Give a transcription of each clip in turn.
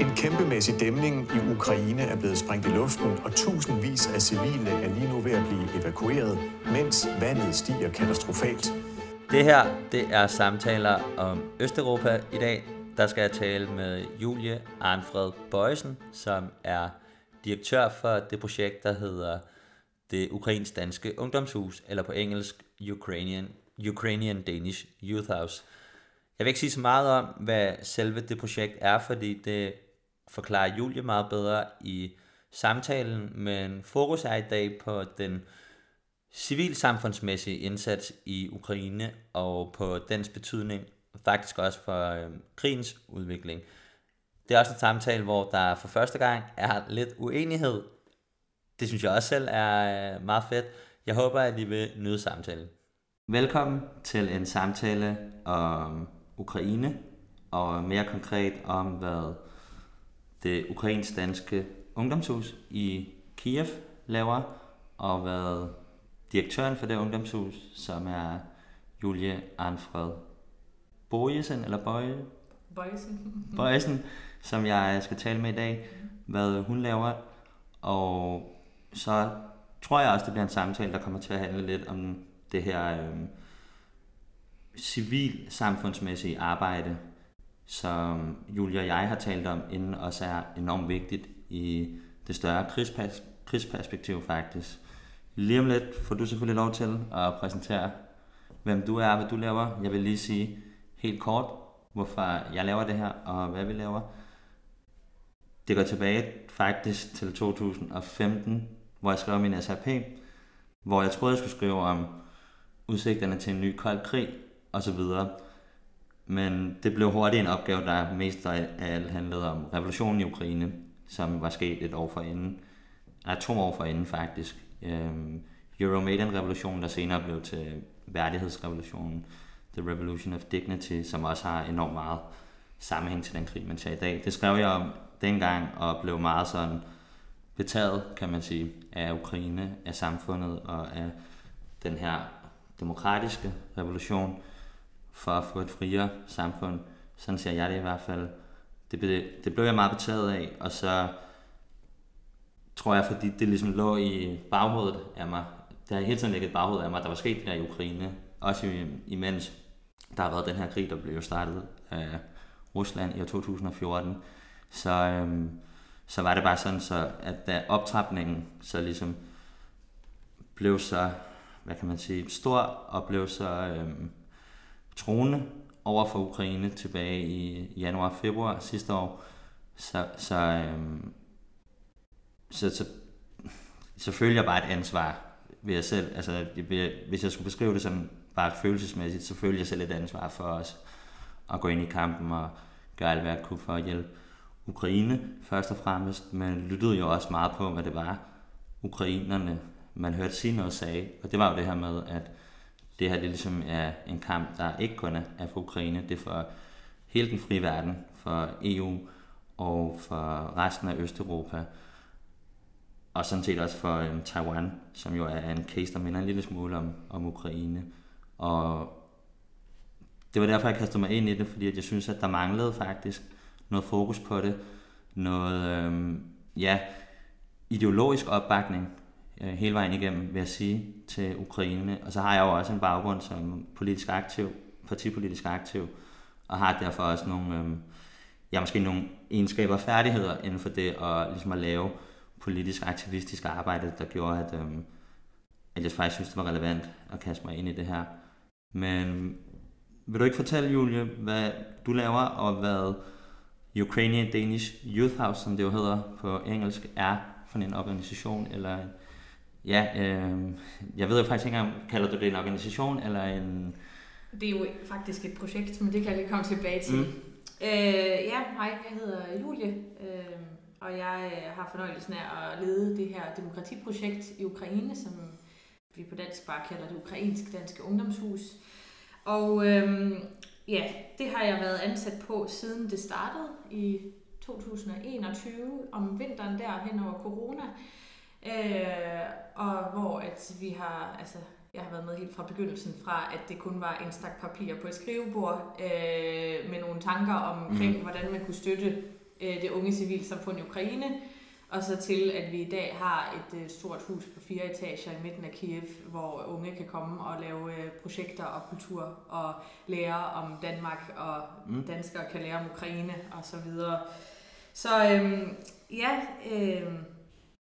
En kæmpemæssig dæmning i Ukraine er blevet sprængt i luften, og tusindvis af civile er lige nu ved at blive evakueret, mens vandet stiger katastrofalt. Det her, det er samtaler om Østeuropa i dag. Der skal jeg tale med Julie Arnfred Bøjsen, som er direktør for det projekt, der hedder det ukrainsk-danske ungdomshus, eller på engelsk Ukrainian, Ukrainian Danish Youth House. Jeg vil ikke sige så meget om, hvad selve det projekt er, fordi det forklarer Julie meget bedre i samtalen, men fokus er i dag på den civilsamfundsmæssige indsats i Ukraine og på dens betydning, faktisk også for øh, krigens udvikling. Det er også en samtale, hvor der for første gang er lidt uenighed. Det synes jeg også selv er øh, meget fedt. Jeg håber, at I vil nyde samtalen. Velkommen til en samtale om Ukraine, og mere konkret om, hvad det ukrainsk-danske ungdomshus i Kiev laver, og hvad direktøren for det ungdomshus, som er Julie Arnfred Bojesen, eller Bøje? Bøjesen. Bøjesen, som jeg skal tale med i dag, hvad hun laver. Og så tror jeg også, det bliver en samtale, der kommer til at handle lidt om det her øh, civil samfundsmæssige arbejde, som Julia og jeg har talt om, inden også er enormt vigtigt i det større krigspers- krigsperspektiv faktisk. Lige om lidt får du selvfølgelig lov til at præsentere, hvem du er, hvad du laver. Jeg vil lige sige helt kort, hvorfor jeg laver det her, og hvad vi laver. Det går tilbage faktisk til 2015, hvor jeg skrev min SRP, hvor jeg troede, jeg skulle skrive om udsigterne til en ny kold krig osv. Men det blev hurtigt en opgave, der mest af alt handlede om revolutionen i Ukraine, som var sket et år forinden. Nej, to år forinden faktisk. Øhm, Euromaidan-revolutionen, der senere blev til værdighedsrevolutionen. The Revolution of Dignity, som også har enormt meget sammenhæng til den krig, man ser i dag. Det skrev jeg om dengang, og blev meget sådan betaget, kan man sige, af Ukraine, af samfundet og af den her demokratiske revolution for at få et friere samfund. Sådan ser jeg det i hvert fald. Det, blev, det blev jeg meget betaget af, og så tror jeg, fordi det ligesom lå i baghovedet af mig, det har hele tiden ligget i baghovedet af mig, der var sket det der i Ukraine, også imens der har været den her krig, der blev startet af Rusland i år 2014, så, øhm, så var det bare sådan, så at da optrapningen så ligesom blev så, hvad kan man sige, stor og blev så øhm, troende over for Ukraine tilbage i januar-februar sidste år, så, så, øhm, så, så, så følger jeg bare et ansvar ved jeg selv. Altså, hvis jeg skulle beskrive det sådan bare følelsesmæssigt, så føler jeg selv et ansvar for os at gå ind i kampen og gøre alt, hvad jeg kunne for at hjælpe Ukraine først og fremmest, men lyttede jo også meget på, hvad det var, ukrainerne, man hørte sige noget sagde, og det var jo det her med, at det her det ligesom er en kamp, der ikke kun er for Ukraine, det er for hele den frie verden, for EU og for resten af Østeuropa, og sådan set også for um, Taiwan, som jo er en case, der minder en lille smule om, om Ukraine. Og det var derfor, jeg kastede mig ind i det, fordi jeg synes, at der manglede faktisk noget fokus på det, noget øhm, ja, ideologisk opbakning øh, hele vejen igennem, vil jeg sige, til Ukraine. Og så har jeg jo også en baggrund som politisk aktiv, partipolitisk aktiv, og har derfor også nogle, øh, ja, måske nogle egenskaber og færdigheder inden for det, og ligesom at lave politisk aktivistisk arbejde, der gjorde, at, øh, at jeg faktisk synes, det var relevant at kaste mig ind i det her. Men vil du ikke fortælle, Julie, hvad du laver, og hvad Ukrainian Danish Youth House, som det jo hedder på engelsk, er for en organisation, eller ja, øh, jeg ved jo faktisk ikke engang, kalder du det en organisation, eller en... Det er jo faktisk et projekt, men det kan jeg lige komme tilbage til. Mm. Øh, ja, hej, jeg hedder Julie, øh, og jeg har fornøjelsen af at lede det her demokratiprojekt i Ukraine, som vi på dansk bare kalder det ukrainsk-danske ungdomshus. Og øhm, ja, det har jeg været ansat på siden det startede i 2021 om vinteren der hen over corona. Øh, og hvor at vi har, altså jeg har været med helt fra begyndelsen fra, at det kun var en stak papir på et skrivebord øh, med nogle tanker omkring, mm. hvordan man kunne støtte øh, det unge civilsamfund i Ukraine, og så til, at vi i dag har et øh, stort hus på fire etager i midten af Kiev, hvor unge kan komme og lave øh, projekter og kultur og lære om Danmark, og mm. danskere kan lære om Ukraine og så videre. Så øhm, ja, øhm,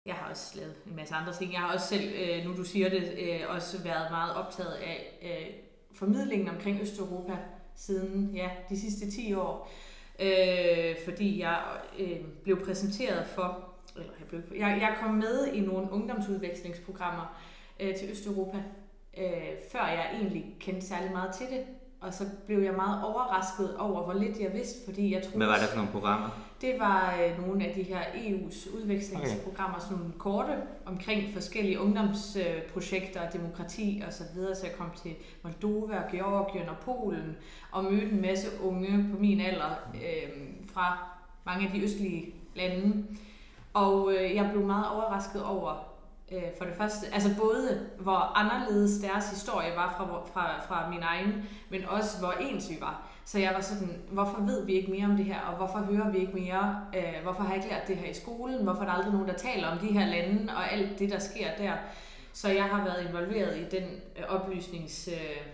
jeg har også lavet en masse andre ting. Jeg har også selv, øh, nu du siger det, øh, også været meget optaget af øh, formidlingen omkring Østeuropa siden ja, de sidste 10 år. Øh, fordi jeg øh, blev præsenteret for eller jeg, blev, jeg, jeg kom med i nogle ungdomsudvekslingsprogrammer øh, til Østeuropa, øh, før jeg egentlig kendte særlig meget til det. Og så blev jeg meget overrasket over, hvor lidt jeg vidste, fordi jeg troede... Hvad var det for nogle programmer? Det var øh, nogle af de her EU's udvekslingsprogrammer, okay. sådan nogle korte omkring forskellige ungdomsprojekter, øh, demokrati og så videre. Så jeg kom til Moldova, Georgien og Polen og mødte en masse unge på min alder øh, fra mange af de østlige lande. Og øh, jeg blev meget overrasket over, øh, for det første, altså både hvor anderledes deres historie var fra, fra, fra min egen, men også hvor ens vi var. Så jeg var sådan, hvorfor ved vi ikke mere om det her, og hvorfor hører vi ikke mere, øh, hvorfor har jeg ikke lært det her i skolen, hvorfor er der aldrig nogen, der taler om de her lande, og alt det, der sker der. Så jeg har været involveret i den øh, oplysnings... Øh,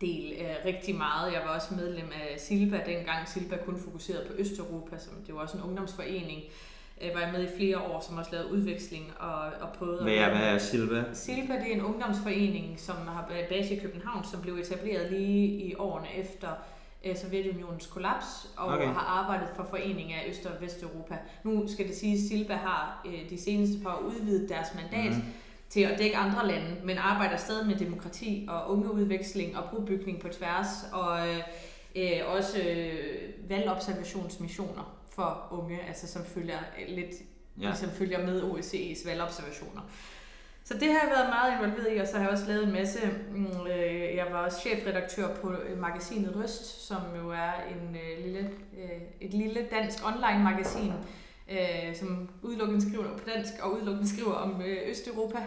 del øh, rigtig meget. Jeg var også medlem af Silba dengang. Silba kun fokuserede på Østeuropa, som det var også en ungdomsforening øh, var jeg med i flere år, som også lavede udveksling og, og prøvede... Hvad er, hvad er Silva? Silva det er en ungdomsforening, som har base i København, som blev etableret lige i årene efter øh, Sovjetunionens kollaps, og okay. har arbejdet for forening af Øst- og Vesteuropa. Nu skal det sige, at Silva har øh, de seneste par år udvidet deres mandat, mm til at dække andre lande, men arbejder stadig med demokrati og ungeudveksling og brobygning på tværs, og øh, øh også øh, valgobservationsmissioner for unge, altså som følger lidt ja. ligesom følger med OSCE's valgobservationer. Så det har jeg været meget involveret i, og så har jeg også lavet en masse. Mm, øh, jeg var også chefredaktør på øh, magasinet Røst, som jo er en øh, lille, øh, et lille dansk online magasin, øh, som udelukkende skriver på dansk og udelukkende skriver om øh, Østeuropa.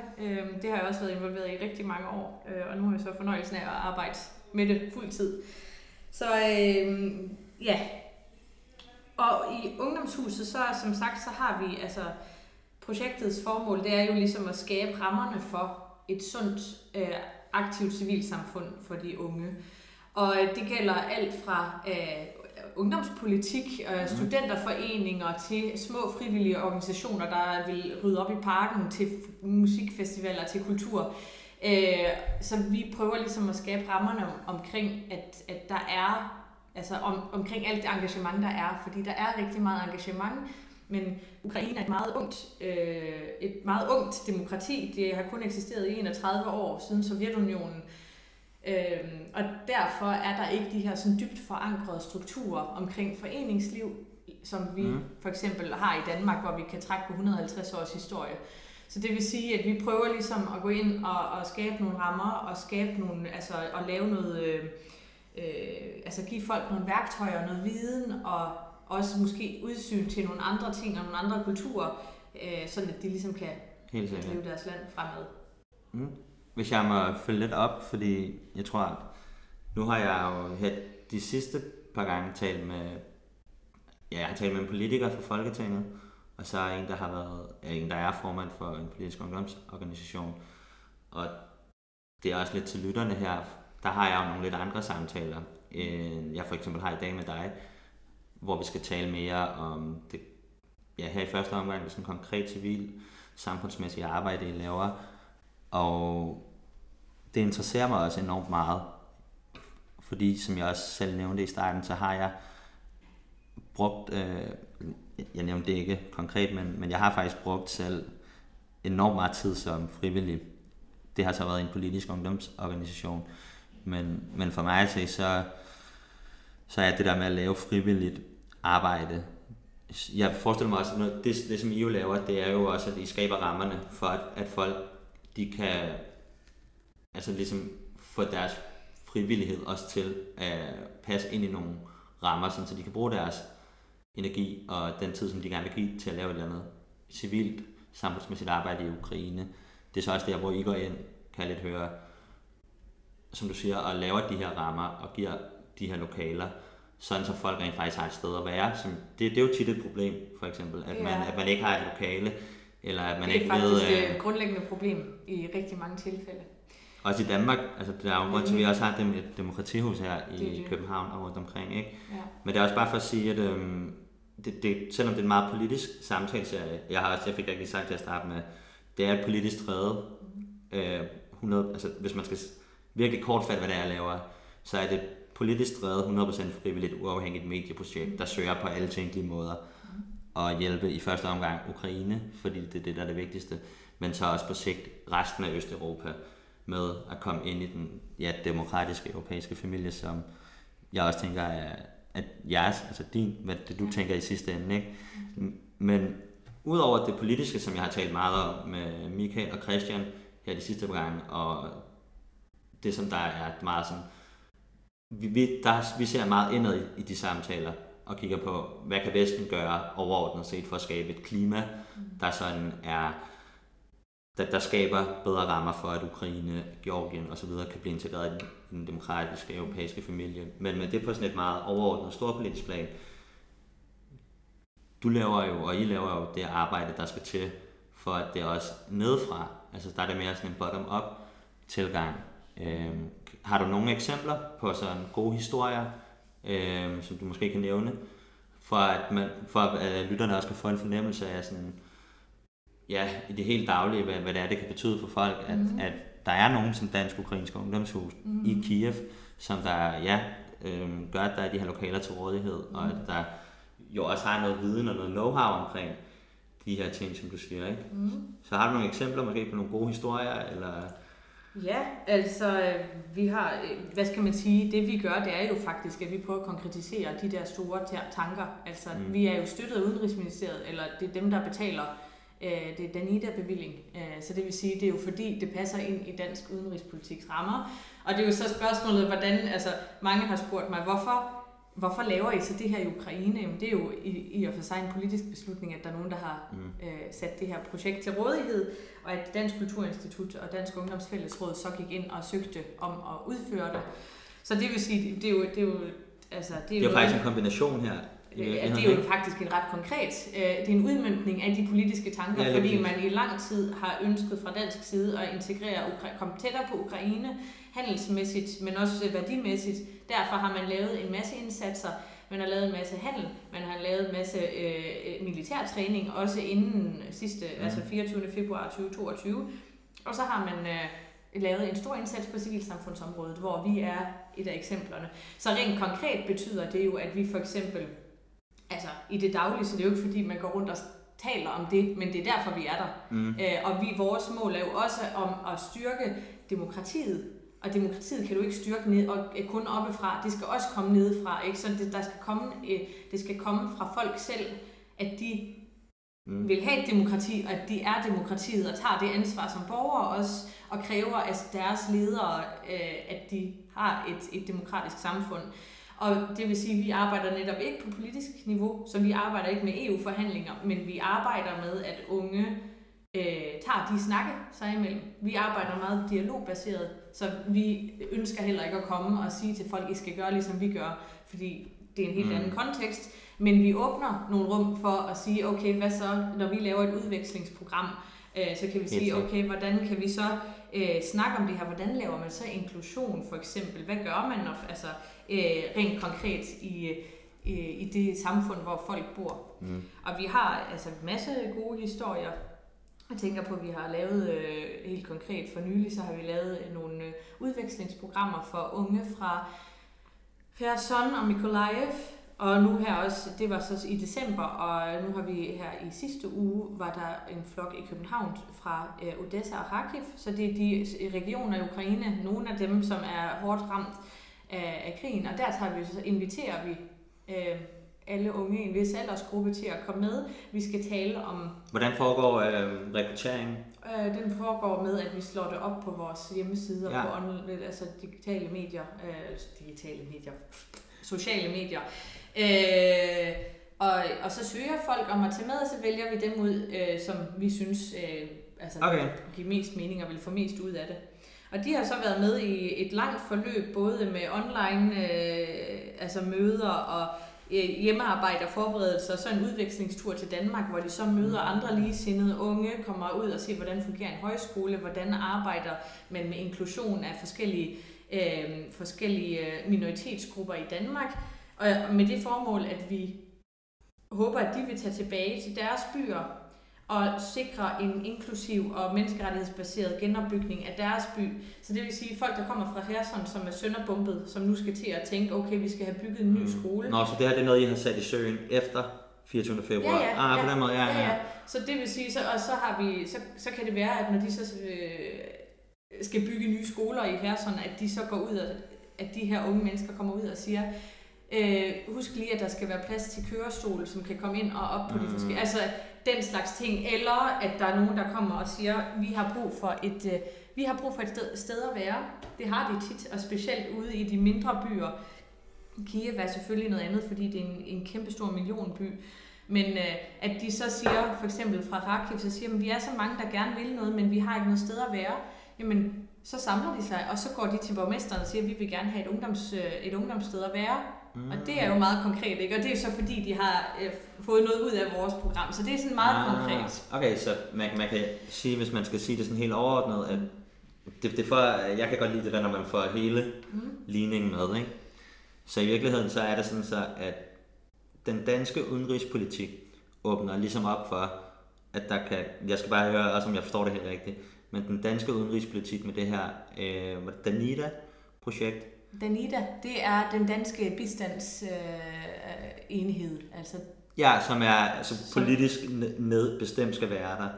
det har jeg også været involveret i rigtig mange år, og nu har jeg så fornøjelsen af at arbejde med det fuldtid. Så ja, og i ungdomshuset, så som sagt, så har vi altså projektets formål, det er jo ligesom at skabe rammerne for et sundt, øh, aktivt civilsamfund for de unge. Og øh, det gælder alt fra øh, ungdomspolitik, øh, studenterforeninger til små frivillige organisationer, der vil rydde op i parken, til musikfestivaler, til kultur. Øh, så vi prøver ligesom at skabe rammerne omkring, at, at der er altså om, omkring alt det engagement, der er, fordi der er rigtig meget engagement, men Ukraine er et meget ungt, øh, et meget ungt demokrati. Det har kun eksisteret i 31 år siden Sovjetunionen. Øh, og derfor er der ikke de her sådan dybt forankrede strukturer omkring foreningsliv, som vi mm. for eksempel har i Danmark, hvor vi kan trække på 150 års historie. Så det vil sige, at vi prøver ligesom at gå ind og, og skabe nogle rammer og skabe nogle, altså at lave noget, øh, øh, altså give folk nogle værktøjer, noget viden og også måske udsyn til nogle andre ting og nogle andre kulturer, øh, sådan at de ligesom kan Helt drive deres land fremad. Mm. Hvis jeg må følge lidt op, fordi jeg tror, at nu har jeg jo her de sidste par gange talt med, ja, jeg har talt med en politiker fra Folketinget, og så er en, der har været, en, der er formand for en politisk ungdomsorganisation. Og det er også lidt til lytterne her, der har jeg jo nogle lidt andre samtaler, end jeg for eksempel har i dag med dig, hvor vi skal tale mere om det, ja, her i første omgang, det sådan konkret civil samfundsmæssige arbejde, I laver. Og det interesserer mig også enormt meget, fordi som jeg også selv nævnte i starten, så har jeg brugt, øh, jeg nævnte det ikke konkret, men, men jeg har faktisk brugt selv enormt meget tid som frivillig. Det har så været en politisk ungdomsorganisation, men, men for mig at se, så, så er det der med at lave frivilligt arbejde, jeg forestiller mig også, at det, det som I jo laver, det er jo også, at I skaber rammerne for, at, at folk de kan altså ligesom få deres frivillighed også til at passe ind i nogle rammer, sådan, så de kan bruge deres energi og den tid, som de gerne vil give til at lave et eller andet civilt samfundsmæssigt arbejde i Ukraine. Det er så også der, hvor I går ind, kan jeg lidt høre, som du siger, og laver de her rammer og giver de her lokaler, sådan så folk rent faktisk har et sted at være. Som, det, det er jo tit et problem, for eksempel, at, Ja. man, at man ikke har et lokale, eller at man det er ikke faktisk ved... et grundlæggende problem i rigtig mange tilfælde. Også i Danmark, altså der er jo grund til, at vi også har dem, et demokratihus her i Det det. København og rundt omkring, ikke? Ja. Men det er også bare for at sige, at øhm, det, det, selvom det er en meget politisk samtaleserie, jeg har også, jeg fik rigtig sagt til at starte med, det er et politisk træde. Øh, 100, altså hvis man skal virkelig kortfatte, hvad det er, jeg laver, så er det et politisk drevet, 100% frivilligt, uafhængigt medieprojekt, der søger på alle tænkelige måder at hjælpe i første omgang Ukraine, fordi det er det, der er det vigtigste, men så også på sigt resten af Østeuropa med at komme ind i den ja, demokratiske europæiske familie, som jeg også tænker er at jeres, altså din, hvad det du tænker i sidste ende, ikke? Men udover det politiske, som jeg har talt meget om med Michael og Christian her de sidste par gange, og det som der er meget sådan, vi, vi, der, vi ser meget indad i, i de samtaler, og kigger på, hvad kan Vesten gøre overordnet set for at skabe et klima, der sådan er der, der skaber bedre rammer for, at Ukraine, Georgien osv. kan blive integreret i den demokratiske europæiske familie. Men med det på sådan et meget overordnet storpolitisk plan, du laver jo, og I laver jo det arbejde, der skal til, for at det også nedefra, altså der er det mere sådan en bottom-up tilgang. Øhm, har du nogle eksempler på sådan gode historier, øhm, som du måske kan nævne, for at, man, for at lytterne også kan få en fornemmelse af sådan, ja, i det helt daglige, hvad, hvad det er, det kan betyde for folk, at, Mhm. mm-hmm. at der er nogen som Dansk-Ukrainsk Ungdomshus Mhm. mm-hmm. i Kiev, som der, ja, øhm, gør, at der er de her lokaler til rådighed, mm-hmm. og at der jo også har noget viden og noget know-how omkring de her ting, som du siger, ikke? Mm. Så har du nogle eksempler måske på nogle gode historier, eller... Ja, altså øh, vi har, øh, hvad skal man sige, det vi gør, det er jo faktisk, at vi prøver at konkretisere de der store ta- tanker. Altså mm. vi er jo støttet af Udenrigsministeriet, eller det er dem, der betaler øh, det er Danida-bevilling. Øh, så det vil sige, det er jo fordi, det passer ind i dansk udenrigspolitiks rammer. Og det er jo så spørgsmålet, hvordan, altså mange har spurgt mig, hvorfor Hvorfor laver I så det her i Ukraine? Jamen, det er jo i, i og for sig en politisk beslutning, at der er nogen, der har Mm. øh, sat det her projekt til rådighed, og at Dansk Kulturinstitut og Dansk Ungdomsfællesråd så gik ind og søgte om at udføre det. Så det vil sige, det er jo, det er jo altså, det er Det er jo faktisk en kombination her. i Ja, virkeligheden, det er jo faktisk en ret konkret. øh, Det er en udmyndning af de politiske tanker, Ja, fordi man i lang tid har ønsket fra dansk side at integrere, komme tættere på Ukraine, handelsmæssigt, men også øh, værdimæssigt. Derfor har man lavet en masse indsatser. Man har lavet en masse handel, man har lavet en masse øh, militærtræning, også inden sidste, mm. altså 24. februar 2022. Og så har man øh, lavet en stor indsats på civilsamfundsområdet, hvor vi er et af eksemplerne. Så rent konkret betyder det jo, at vi for eksempel, altså i det daglige, så det er jo ikke fordi, man går rundt og taler om det, men det er derfor, vi er der. Mm. Øh, og vi, vores mål er jo også om at styrke demokratiet. Og demokratiet kan du ikke styrke ned, og øh, kun oppefra. Det skal også komme nedefra. Ikke? Så det, der skal komme, øh, det skal komme fra folk selv, at de Mm. vil have et demokrati, og at de er demokratiet, og tager det ansvar som borgere også, og kræver af deres ledere, øh, at de har et, et demokratisk samfund. Og det vil sige, at vi arbejder netop ikke på politisk niveau, så vi arbejder ikke med EU-forhandlinger, men vi arbejder med, at unge øh, tager de snakke sig imellem. Vi arbejder meget dialogbaseret, så vi ønsker heller ikke at komme og sige til folk, I skal gøre ligesom vi gør, fordi det er en helt Mm. anden kontekst. Men vi åbner nogle rum for at sige, okay, hvad så, når vi laver et udvekslingsprogram, øh, så kan vi sige, okay, hvordan kan vi så øh, snakke om det her? Hvordan laver man så inklusion, for eksempel? Hvad gør man når, altså, øh, rent konkret i, i, i det samfund, hvor folk bor? Mm. Og vi har altså masse gode historier. Jeg tænker på, at vi har lavet øh, helt konkret for nylig, så har vi lavet øh, nogle øh, udvekslingsprogrammer for unge fra Kherson og Mykolaiv. Og nu her også, det var så i december, og nu har vi her i sidste uge, var der en flok i København fra øh, Odessa og Kharkiv. Så det er de øh, regioner i Ukraine, nogle af dem, som er hårdt ramt af, af krigen. Og der tager vi, så inviterer vi øh, alle unge i en vis aldersgruppe til at komme med. Vi skal tale om Hvordan foregår øh, rekrutteringen? Øh, den foregår med, at vi slår det op på vores hjemmeside og Ja. på online, altså digitale medier, øh, altså digitale medier, sociale medier. Øh, og, og så søger folk om at tage med, og så vælger vi dem ud, øh, som vi synes øh, altså, Okay. giver mest mening og vil få mest ud af det. Og de har så været med i et langt forløb, både med online øh, altså møder og øh, hjemmearbejde og forberedelser, og så en udvekslingstur til Danmark, hvor de så møder andre ligesindede unge, kommer ud og ser, hvordan fungerer en højskole, hvordan arbejder man med inklusion af forskellige, øh, forskellige øh, minoritetsgrupper i Danmark, og med det formål, at vi håber, at de vil tage tilbage til deres byer og sikre en inklusiv og menneskerettighedsbaseret genopbygning af deres by. Så det vil sige folk, der kommer fra Herson, som er sønderbumpet, som nu skal til at tænke, okay, vi skal have bygget en ny mm. skole. Nå, så det her det er noget, I har sat i søen efter 24. februar? Ja, ja. Ah, ja, på den måde, ja, ja. ja. Så det vil sige, så, og så, har vi, så, så kan det være, at når de så øh, skal bygge nye skoler i Herson, at de så går ud og, at de her unge mennesker kommer ud og siger, øh, husk lige, at der skal være plads til kørestol, som kan komme ind og op på mm. de forskellige... Altså, den slags ting, eller at der er nogen, der kommer og siger, vi har brug for et, øh, vi har brug for et sted, sted at være. Det har vi tit, og specielt ude i de mindre byer. Kiev er selvfølgelig noget andet, fordi det er en, en kæmpe stor millionby. Men øh, at de så siger, for eksempel fra Rakiv, så siger, at vi er så mange, der gerne vil noget, men vi har ikke noget sted at være. Jamen, så samler de sig, og så går de til borgmesteren og siger, at vi vil gerne have et, ungdoms, øh, et ungdomssted at være. Mm. Og det er jo meget konkret, ikke? Og det er så fordi, de har øh, fået noget ud af vores program. Så det er sådan meget ah, konkret. Okay, så man, man kan sige, hvis man skal sige det sådan helt overordnet, at det, det for, jeg kan godt lide det der, når man får hele mm. ligningen med, ikke? Så i virkeligheden, så er det sådan så, at den danske udenrigspolitik åbner ligesom op for, at der kan, jeg skal bare høre, også om jeg forstår det helt rigtigt, men den danske udenrigspolitik med det her øh, Danida-projekt, Danida, det er den danske bistandsenhed. Øh, altså, ja, som er altså, politisk med bestemt skal være der.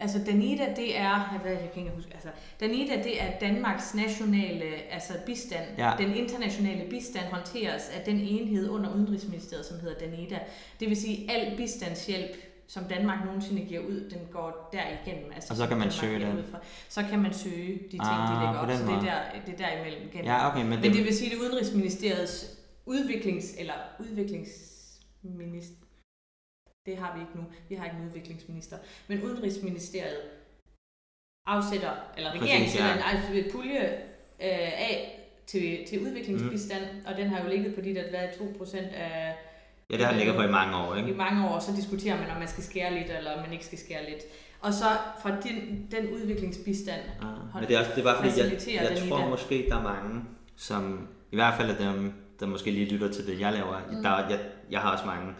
Altså Danida, det er, hvad jeg kan ikke huske, altså Danida, det er Danmarks nationale altså bistand. Ja. Den internationale bistand håndteres af den enhed under Udenrigsministeriet, som hedder Danida. Det vil sige, al bistandshjælp som Danmark nogensinde giver ud, den går derigennem. Altså, og så kan man søge den? Så kan man søge de ting, ah, de lægger op. Så det er, der, det er derimellem. Gennem. Ja, okay, men, men det, det vil sige, at Udenrigsministeriets udviklings... eller udviklingsminister... Det har vi ikke nu. Vi har ikke en udviklingsminister. Men Udenrigsministeriet afsætter, eller regeringen sætter ja. en pulje øh, af til, til udviklingsbistand, mm. og den har jo ligget på de der 2% af Ja, det har ligget på i mange år, ikke? I mange år, så diskuterer man, om man skal skære lidt, eller om man ikke skal skære lidt. Og så fra den, den udviklingsbistand ah, men det er, også, det er bare fordi, jeg, jeg tror der. måske, der er mange, som i hvert fald af dem, der måske lige lytter til det, jeg laver. Mm. Der, jeg, jeg har også mange,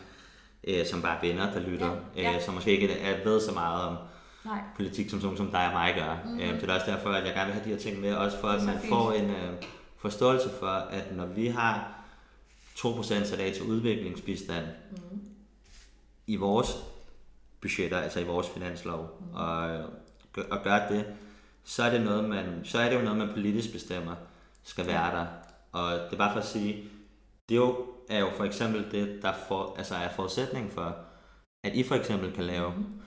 øh, som bare er venner, der lytter, ja, ja. Øh, som måske ikke er, ved så meget om Nej. politik, som, som, som dig og mig gør. Mm. Øh, så det er også derfor, at jeg gerne vil have de her ting med, også for at man fint. får en øh, forståelse for, at når vi har 2% sat af til udviklingsbistand mm. i vores budgetter, altså i vores finanslov, mm. og, og gør det, så er det, noget, man, så er det jo noget, man politisk bestemmer skal være der. Og det er bare for at sige, det er jo, er jo for eksempel det, der for, altså er forudsætning for, at I for eksempel kan lave mm.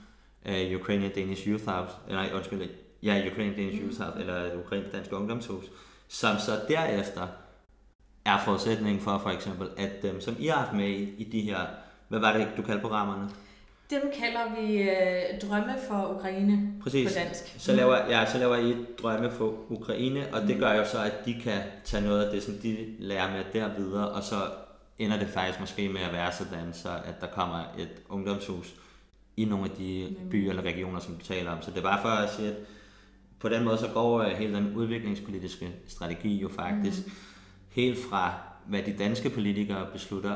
uh, Ukrainian Danish Youth House, eller nej, undskyld, ja, Ukrainian Danish mm. Youth House, eller Ukrainian Dansk Ungdomshus, som så derefter er forudsætningen for for eksempel, at dem, som I har haft med i, i de her, hvad var det, du kaldte programmerne? Dem kalder vi øh, Drømme for Ukraine Præcis. på dansk. Så laver, ja, så laver I Drømme for Ukraine, og det mm. gør jo så, at de kan tage noget af det, som de lærer med der videre, og så ender det faktisk måske med at være sådan, så at der kommer et ungdomshus i nogle af de byer eller regioner, som du taler om. Så det er bare for at sige, at på den måde så går øh, hele den udviklingspolitiske strategi jo faktisk mm helt fra, hvad de danske politikere beslutter,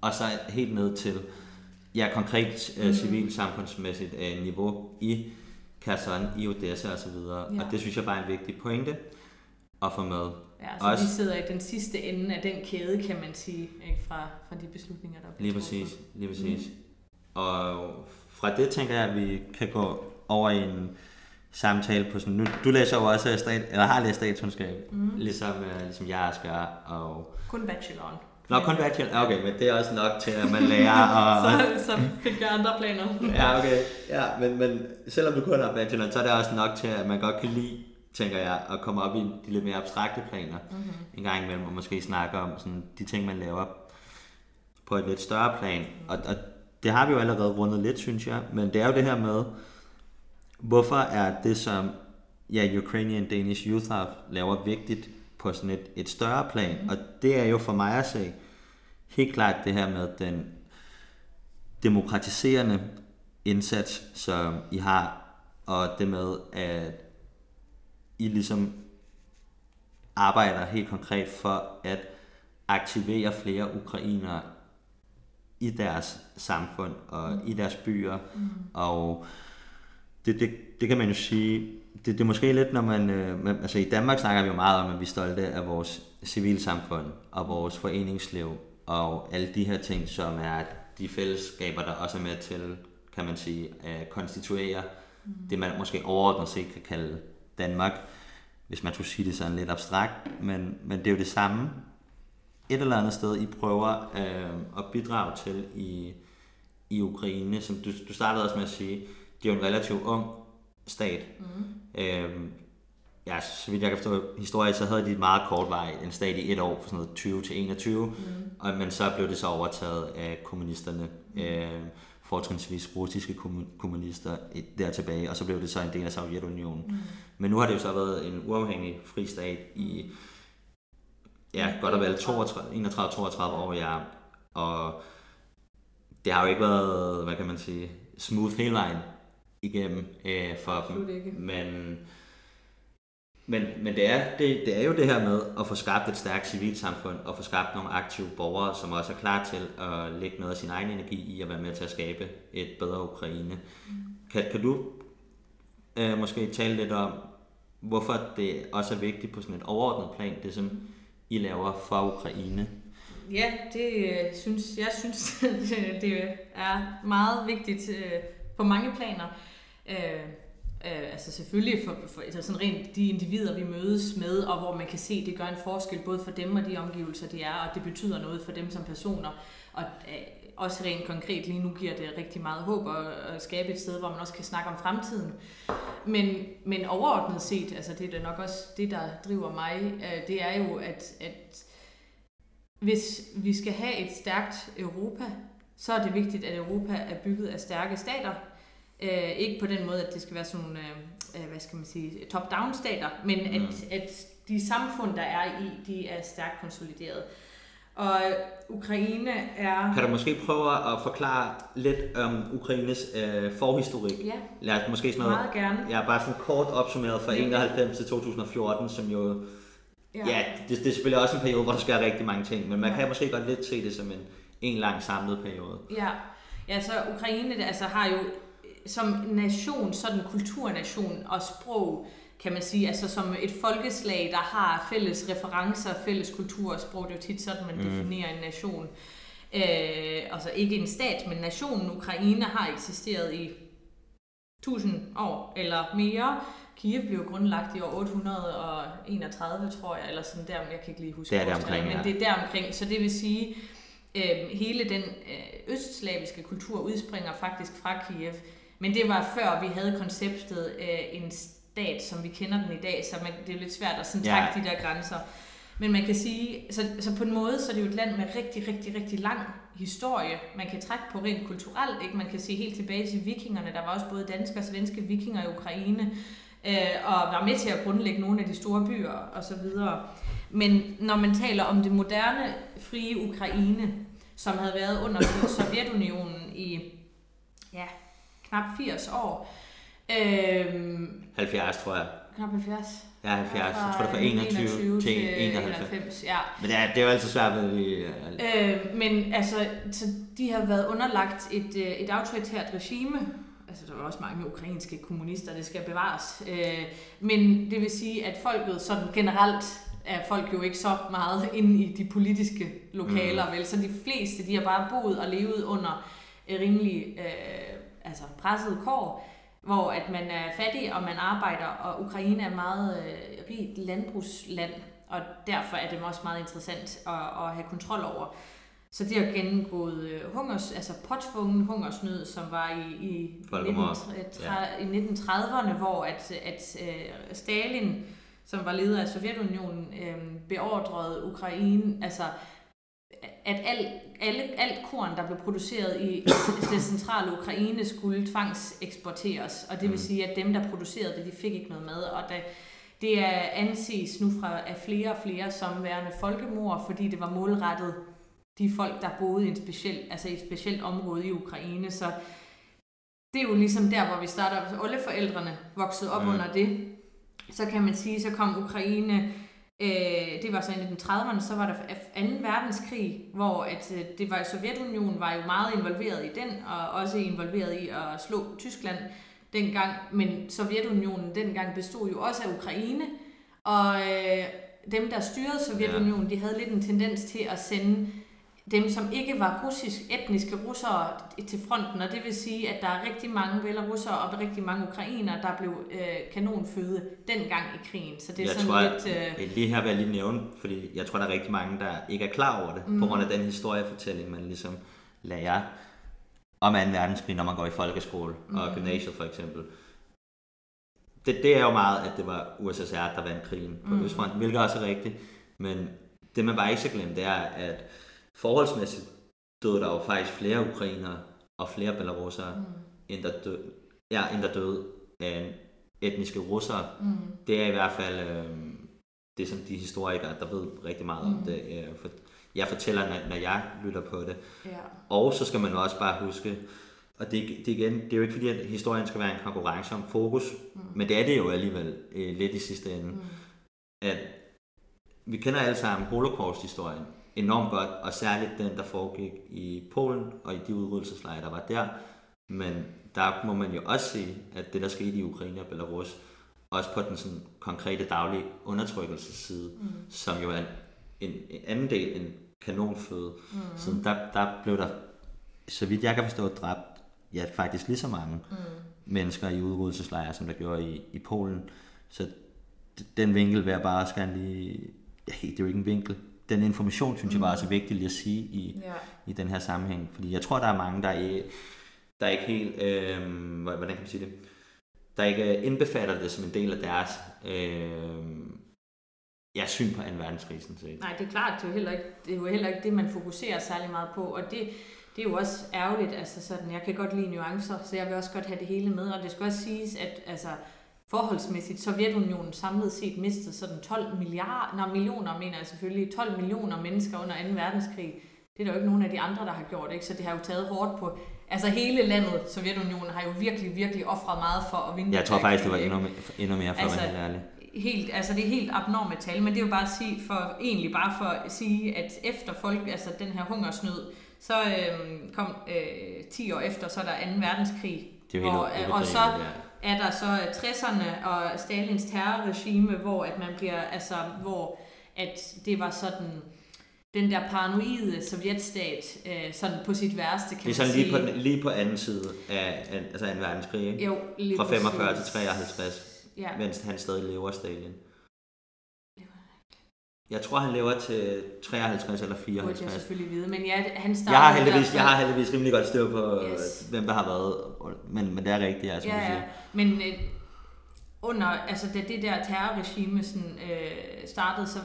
og så helt ned til ja, konkret uh, civilsamfundsmæssigt uh, niveau i Kherson, i Odessa osv. Og, ja. og det synes jeg bare er en vigtig pointe at få med. Ja, så Også, vi sidder i den sidste ende af den kæde, kan man sige, ikke? Fra, fra de beslutninger, der bliver Lige præcis, lige præcis. Mm. Og fra det tænker jeg, at vi kan gå over i en samtale på sådan, nu, du læser jo også stat, eller har læst statskundskab, mm. ligesom, uh, ligesom jeg også gør. Og... Kun bacheloren. Nå, kun bachelor. Okay, men det er også nok til, at man lærer. Og... så, så fik jeg andre planer. ja, okay. Ja, men, men selvom du kun har bachelor, så er det også nok til, at man godt kan lide, tænker jeg, at komme op i de lidt mere abstrakte planer mm-hmm. en gang imellem, og måske snakke om sådan, de ting, man laver på et lidt større plan. Og, og det har vi jo allerede rundet lidt, synes jeg, men det er jo det her med, Hvorfor er det, som ja, Ukrainian Danish Youth Hub laver vigtigt på sådan et, et større plan. Og det er jo for mig at se helt klart det her med den demokratiserende indsats, som I har, og det med, at I ligesom arbejder helt konkret for at aktivere flere ukrainere i deres samfund og mm. i deres byer. Mm. Og det, det, det kan man jo sige, det, det er måske lidt, når man, øh, man, altså i Danmark snakker vi jo meget om, at vi er stolte af vores civilsamfund og vores foreningsliv og alle de her ting, som er de fællesskaber, der også er med til, kan man sige, at konstituere mm. det, man måske overordnet set kan kalde Danmark, hvis man skulle sige det sådan lidt abstrakt, men, men det er jo det samme. Et eller andet sted, I prøver øh, at bidrage til i, i Ukraine, som du, du startede også med at sige, det er jo en relativt ung stat. Mm. Øhm, ja, så vidt jeg kan forstå historien, så havde de meget kort vej en stat i et år, fra sådan noget 20 til 21, mm. og, men så blev det så overtaget af kommunisterne, mm. øh, fortrinsvis russiske kommunister der tilbage, og så blev det så en del af Sovjetunionen. Mm. Men nu har det jo så været en uafhængig fri stat i ja, godt og vel 31-32 år, ja, og det har jo ikke været, hvad kan man sige, smooth hele vejen igennem øh, for Absolut dem. Ikke. Men, men, men det, er, det, det er jo det her med at få skabt et stærkt civilsamfund og få skabt nogle aktive borgere, som også er klar til at lægge noget af sin egen energi i at være med til at skabe et bedre Ukraine. Mm. Kan, kan du øh, måske tale lidt om, hvorfor det også er vigtigt på sådan et overordnet plan, det som I laver for Ukraine? Ja, det øh, synes jeg synes det er meget vigtigt øh, på mange planer. Øh, øh, altså selvfølgelig for, for altså sådan rent de individer, vi mødes med, og hvor man kan se, at det gør en forskel både for dem og de omgivelser, de er, og det betyder noget for dem som personer. Og øh, også rent konkret lige nu giver det rigtig meget håb at, at skabe et sted, hvor man også kan snakke om fremtiden. Men, men overordnet set, altså det er nok også det, der driver mig, øh, det er jo, at, at hvis vi skal have et stærkt Europa, så er det vigtigt, at Europa er bygget af stærke stater, Øh, ikke på den måde, at det skal være sådan nogle, øh, øh hvad skal man sige, top-down stater, men mm. at, at de samfund, der er i, de er stærkt konsolideret. Og Ukraine er... Kan du måske prøve at forklare lidt om Ukraines øh, forhistorik? Ja, Lad os måske sådan noget, meget gerne. Jeg er bare sådan kort opsummeret fra 91 til 2014, som jo... Ja, ja det, det er selvfølgelig også en periode, hvor der sker rigtig mange ting, men man ja. kan måske godt lidt se det som en, en lang samlet periode. Ja, ja så Ukraine altså, har jo som nation, sådan kulturnation og sprog, kan man sige, altså som et folkeslag, der har fælles referencer, fælles kultur og sprog, det er jo tit sådan, man mm. definerer en nation. Øh, altså ikke en stat, men nationen Ukraine har eksisteret i 1000 år eller mere. Kiev blev grundlagt i år 831, tror jeg, eller sådan der, jeg kan ikke lige huske det er der omkring, men det er der omkring. Så det vil sige, øh, hele den øh, østslaviske kultur udspringer faktisk fra Kiev. Men det var før vi havde konceptet øh, en stat, som vi kender den i dag, så man, det er lidt svært at sådan trække ja. de der grænser. Men man kan sige, så, så på en måde, så er det jo et land med rigtig, rigtig, rigtig lang historie. Man kan trække på rent kulturelt, ikke? Man kan se helt tilbage til vikingerne. Der var også både danske og svenske vikinger i Ukraine, øh, og var med til at grundlægge nogle af de store byer og så videre. Men når man taler om det moderne, frie Ukraine, som havde været under Sovjetunionen i ja, knap 80 år. Øhm, 70, tror jeg. Knap 70. Ja, 70. Jeg tror, det fra 21, 21 til 91. 91 ja. Men det er, det er jo altid svært ved vi... Øh, men altså, så de har været underlagt et, øh, et autoritært regime. Altså, der var også mange ukrainske kommunister, det skal bevares. Øh, men det vil sige, at folket sådan generelt er folk jo ikke så meget inde i de politiske lokaler, mm. vel? Så de fleste, de har bare boet og levet under rimelig øh, altså presset kår, hvor at man er fattig, og man arbejder, og Ukraine er meget øh, rigt landbrugsland, og derfor er det også meget interessant at, at have kontrol over. Så det har gennemgået øh, hungers, altså påtvungen hungersnød, som var i, i, 19, ja. i 1930'erne, hvor at, at øh, Stalin, som var leder af Sovjetunionen, øh, beordrede Ukraine, altså at al, alle, alt korn, der blev produceret i det centrale Ukraine, skulle tvangseksporteres. Og det vil Mm. sige, at dem, der producerede det, de fik ikke noget med. Og da, det er anses nu fra af flere og flere som værende folkemord, fordi det var målrettet de folk, der boede i, en speciel, altså i et specielt område i Ukraine. Så det er jo ligesom der, hvor vi starter. Hvis alle forældrene voksede op mm. under det, så kan man sige, så kom Ukraine, øh, det var så i 1930'erne, så var der 2. verdenskrig, hvor at, øh, det var Sovjetunionen var jo meget involveret i den, og også involveret i at slå Tyskland dengang, men Sovjetunionen dengang bestod jo også af Ukraine, og øh, dem, der styrede Sovjetunionen, de havde lidt en tendens til at sende dem, som ikke var russisk, etniske russere til fronten, og det vil sige, at der er rigtig mange belarussere og rigtig mange ukrainere, der blev øh, kanonføde dengang i krigen. Så det er jeg sådan tror, lidt... Øh, at, lige her vil jeg lige nævne, fordi jeg tror, der er rigtig mange, der ikke er klar over det, mm. på grund af den historiefortælling, man ligesom lærer om 2. verdenskrig, når man går i folkeskole og Mhm. gymnasiet for eksempel. Det, det er jo meget, at det var USSR, der vandt krigen på Mhm. Østfronten, hvilket også er rigtigt. Men det man bare ikke skal glemme, det er, at forholdsmæssigt døde der jo faktisk flere ukrainere og flere belarussere, mm, end der døde, ja, end der døde af etniske russere. mm, Det er i hvert fald øh, det, som de historikere, der ved rigtig meget mm. om det, øh, for, jeg fortæller, når, når jeg lytter på det. ja. Og så skal man jo også bare huske, og det, det, igen, det er jo ikke fordi, at historien skal være en konkurrence om fokus, Mm, men det er det jo alligevel øh, lidt i sidste ende, mm, at vi kender alle sammen holocaust-historien enormt godt, og særligt den, der foregik i Polen og i de udryddelseslejre, der var der. Men der må man jo også se, at det, der skete i Ukraine og Belarus, også på den sådan, konkrete daglige undertrykkelsesside, mm, som jo er en, en, en anden del end kanonføde. mm, Så der, der blev der, så vidt jeg kan forstå, dræbt ja, faktisk lige så mange mm. mennesker i udryddelseslejre, som der gjorde i, i Polen. Så den vinkel vil jeg bare også gerne lige... Ja, det er jo ikke en vinkel. Den information, synes jeg bare er så vigtig lige at sige i, Ja. i den her sammenhæng. Fordi jeg tror, der er mange, der ikke, der ikke helt... Øh, hvordan kan man sige det? Der ikke indbefatter det som en del af deres øh, ja, syn på 2. verdenskrig, sådan set. Nej, det er klart, det er jo heller ikke det, er jo heller ikke det man fokuserer særlig meget på, og det, det er jo også ærgerligt, altså sådan, jeg kan godt lide nuancer, så jeg vil også godt have det hele med, og det skal også siges, at altså, forholdsmæssigt Sovjetunionen samlet set mistede sådan 12 milliarder, nej, millioner mener jeg selvfølgelig, 12 millioner mennesker under 2. verdenskrig. Det er der jo ikke nogen af de andre, der har gjort, ikke? så det har jo taget hårdt på. Altså hele landet, Sovjetunionen, har jo virkelig, virkelig offret meget for at vinde. Jeg tror faktisk, det var endnu, me- endnu mere, for Altså, at være helt ærlig. helt, altså det er helt abnorme tal, men det er jo bare at sige for, egentlig bare for at sige, at efter folk, altså den her hungersnød, så øhm, kom øh, 10 år efter, så er der 2. verdenskrig. Det er jo hvor, helt øh, og så ja. Er der så 60'erne og Stalins terrorregime, hvor at man bliver, altså hvor at det var sådan den der paranoide sovjetstat, øh, sådan på sit værste, kan Det er sådan lige på, den, lige på anden side af, altså 2. verdenskrig, ikke? Jo, lige Fra 45 til præcis. 53, Ja. mens han stadig lever, Stalin. Jeg tror, han lever til 53 eller Det burde jeg 54. selvfølgelig vide, men ja, han startede Jeg har heldigvis, jeg har heldigvis rimelig godt styr på, Yes. yes. hvem der har været, men, men det er rigtigt, altså, ja, ja. Men øh, under, altså da det der terrorregime sådan, øh, startede, så,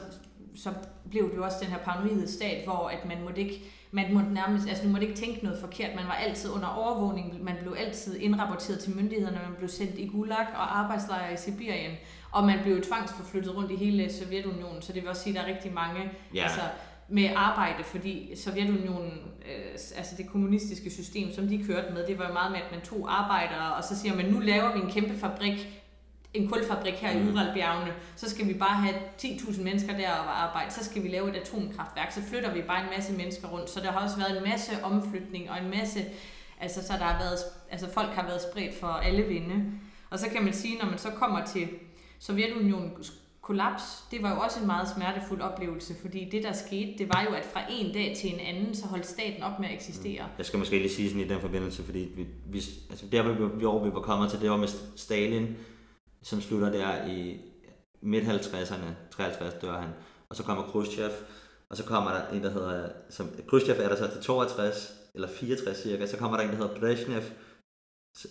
så blev det jo også den her paranoide stat, hvor at man måtte ikke, man måtte nærmest, altså man måtte ikke tænke noget forkert, man var altid under overvågning, man blev altid indrapporteret til myndighederne, man blev sendt i Gulag og arbejdslejre i Sibirien, og man blev tvangsforflyttet rundt i hele Sovjetunionen, så det vil også sige, at der er rigtig mange, Ja. altså med arbejde, fordi Sovjetunionen, øh, altså det kommunistiske system, som de kørte med, det var jo meget med, at man tog arbejdere, og så siger man, nu laver vi en kæmpe fabrik, en kulfabrik her i Mm. Uralbjergene, så skal vi bare have 10.000 mennesker der og arbejde, så skal vi lave et atomkraftværk, så flytter vi bare en masse mennesker rundt. Så der har også været en masse omflytning og en masse, altså så der har været, altså folk har været spredt for alle vinde. Og så kan man sige, når man så kommer til Sovjetunionens kollaps, det var jo også en meget smertefuld oplevelse, fordi det der skete, det var jo, at fra en dag til en anden, så holdt staten op med at eksistere. Mm. Jeg skal måske lige sige sådan i den forbindelse, fordi vi, vi, altså der hvor vi, hvor vi var kommet til, det var med Stalin, som slutter der i midt 50'erne, 53 dør han, og så kommer Khrushchev, og så kommer der en, der hedder, som, Khrushchev er der så til 62, eller 64 cirka, så kommer der en, der hedder Brezhnev,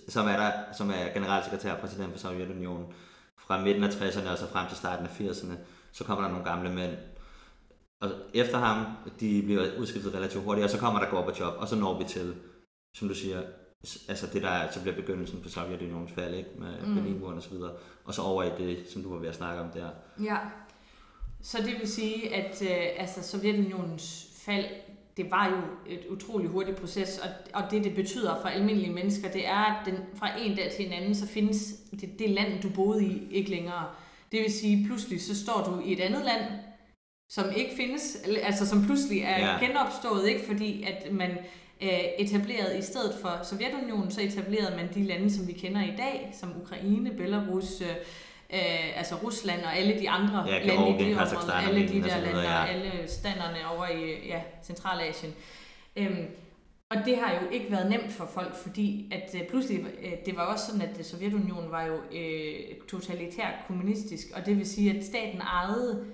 som er, der, som er generalsekretær og præsident for Sovjetunionen, fra midten af 60'erne og så frem til starten af 80'erne, så kommer der nogle gamle mænd, og efter ham, de bliver udskiftet relativt hurtigt, og så kommer der Gorbachev, og så når vi til, som du siger, altså det der så bliver begyndelsen på Sovjetunionens fald, ikke? med mm. Berlinmuren og så videre, og så over i det, som du var ved at snakke om der. Ja, så det vil sige, at øh, altså Sovjetunionens fald, det var jo et utrolig hurtigt proces, og, og det, det betyder for almindelige mennesker, det er, at den, fra en dag til en anden, så findes det, det land, du boede i, ikke længere. Det vil sige, pludselig så står du i et andet land, som ikke findes, altså som pludselig er ja. genopstået, ikke fordi at man øh, etableret i stedet for Sovjetunionen, så etablerede man de lande, som vi kender i dag, som Ukraine, Belarus, øh, øh, altså Rusland og alle de andre ja, lande i det område, alle de der lande ja. alle standerne over i ja, Centralasien. Øhm, og det har jo ikke været nemt for folk, fordi at øh, pludselig, øh, det var også sådan, at Sovjetunionen var jo øh, totalitær kommunistisk, og det vil sige, at staten ejede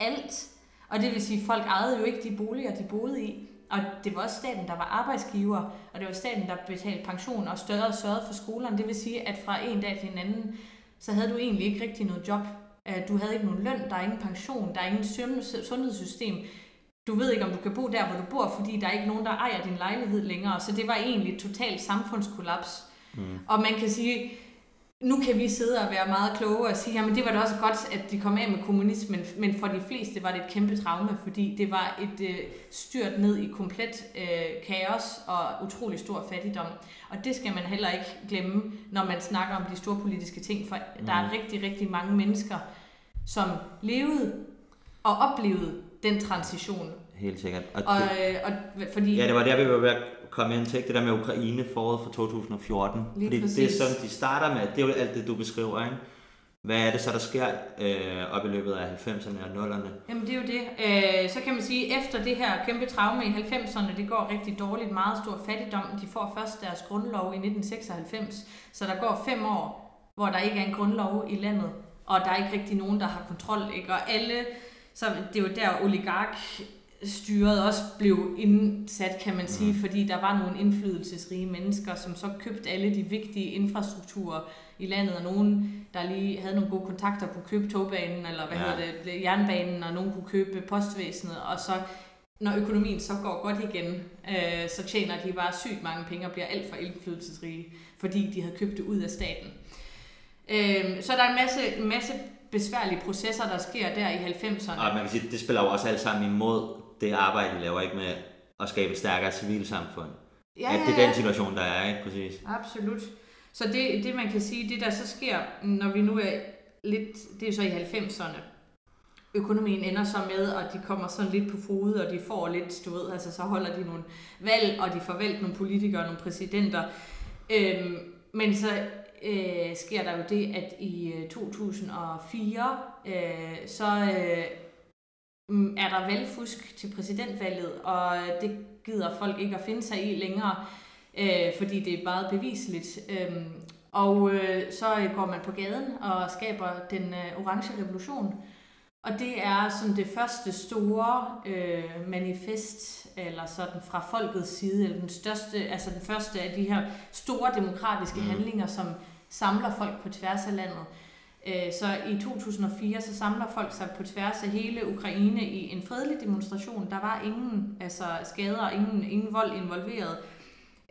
alt. Og det vil sige, at folk ejede jo ikke de boliger, de boede i. Og det var også staten, der var arbejdsgiver, og det var staten, der betalte pension og større sørgede for skolerne. Det vil sige, at fra en dag til en anden, så havde du egentlig ikke rigtig noget job. Øh, du havde ikke nogen løn, der er ingen pension, der er ingen sundhedssystem. Du ved ikke, om du kan bo der, hvor du bor, fordi der er ikke nogen, der ejer din lejlighed længere. Så det var egentlig et totalt samfundskollaps. Mm. Og man kan sige, nu kan vi sidde og være meget kloge og sige, at det var da også godt, at de kom af med kommunismen, men for de fleste var det et kæmpe traume, fordi det var et øh, styrt ned i komplet øh, kaos og utrolig stor fattigdom. Og det skal man heller ikke glemme, når man snakker om de store politiske ting, for mm. der er mm. rigtig, rigtig mange mennesker, som levede og oplevede den transition. Helt sikkert. Og, og, det, og, fordi, ja, det var der, vi var komme ind til, det der med Ukraine foråret for 2014. Lige fordi præcis. det, som de starter med, det er jo alt det, du beskriver, ikke? Hvad er det så, der sker øh, op i løbet af 90'erne og 0'erne? Jamen det er jo det. Øh, så kan man sige, efter det her kæmpe traume i 90'erne, det går rigtig dårligt, meget stor fattigdom. De får først deres grundlov i 1996, så der går fem år, hvor der ikke er en grundlov i landet, og der er ikke rigtig nogen, der har kontrol. Ikke? Og alle, så det er jo der oligark styret også blev indsat, kan man sige, mm. fordi der var nogle indflydelsesrige mennesker, som så købte alle de vigtige infrastrukturer i landet, og nogen, der lige havde nogle gode kontakter, kunne købe togbanen, eller hvad ja. hedder det, jernbanen, og nogen kunne købe postvæsenet, og så når økonomien så går godt igen, øh, så tjener de bare sygt mange penge og bliver alt for indflydelsesrige, fordi de havde købt det ud af staten. Øh, så der er en masse, en masse besværlige processer, der sker der i 90'erne. Og man kan sige, det spiller jo også alt sammen imod det arbejde, I laver, ikke med at skabe et stærkere civilsamfund. Ja, at det er den situation, der er, ikke præcis? Absolut. Så det, det man kan sige, det der så sker, når vi nu er lidt, det er så i 90'erne, økonomien ender så med, at de kommer sådan lidt på fode, og de får lidt, du ved, altså så holder de nogle valg, og de får valgt nogle politikere og nogle præsidenter. Øhm, men så øh, sker der jo det, at i 2004, øh, øh, så øh, er der valgfusk til præsidentvalget, og det gider folk ikke at finde sig i længere, øh, fordi det er meget beviseligt. Øh, og øh, så går man på gaden og skaber den øh, orange revolution. Og det er sådan det første store øh, manifest, eller sådan fra folkets side, eller den største, altså den første af de her store demokratiske mm. handlinger, som samler folk på tværs af landet. Øh, så i 2004 så samler folk sig på tværs af hele Ukraine i en fredelig demonstration. Der var ingen altså skader, ingen, ingen vold involveret.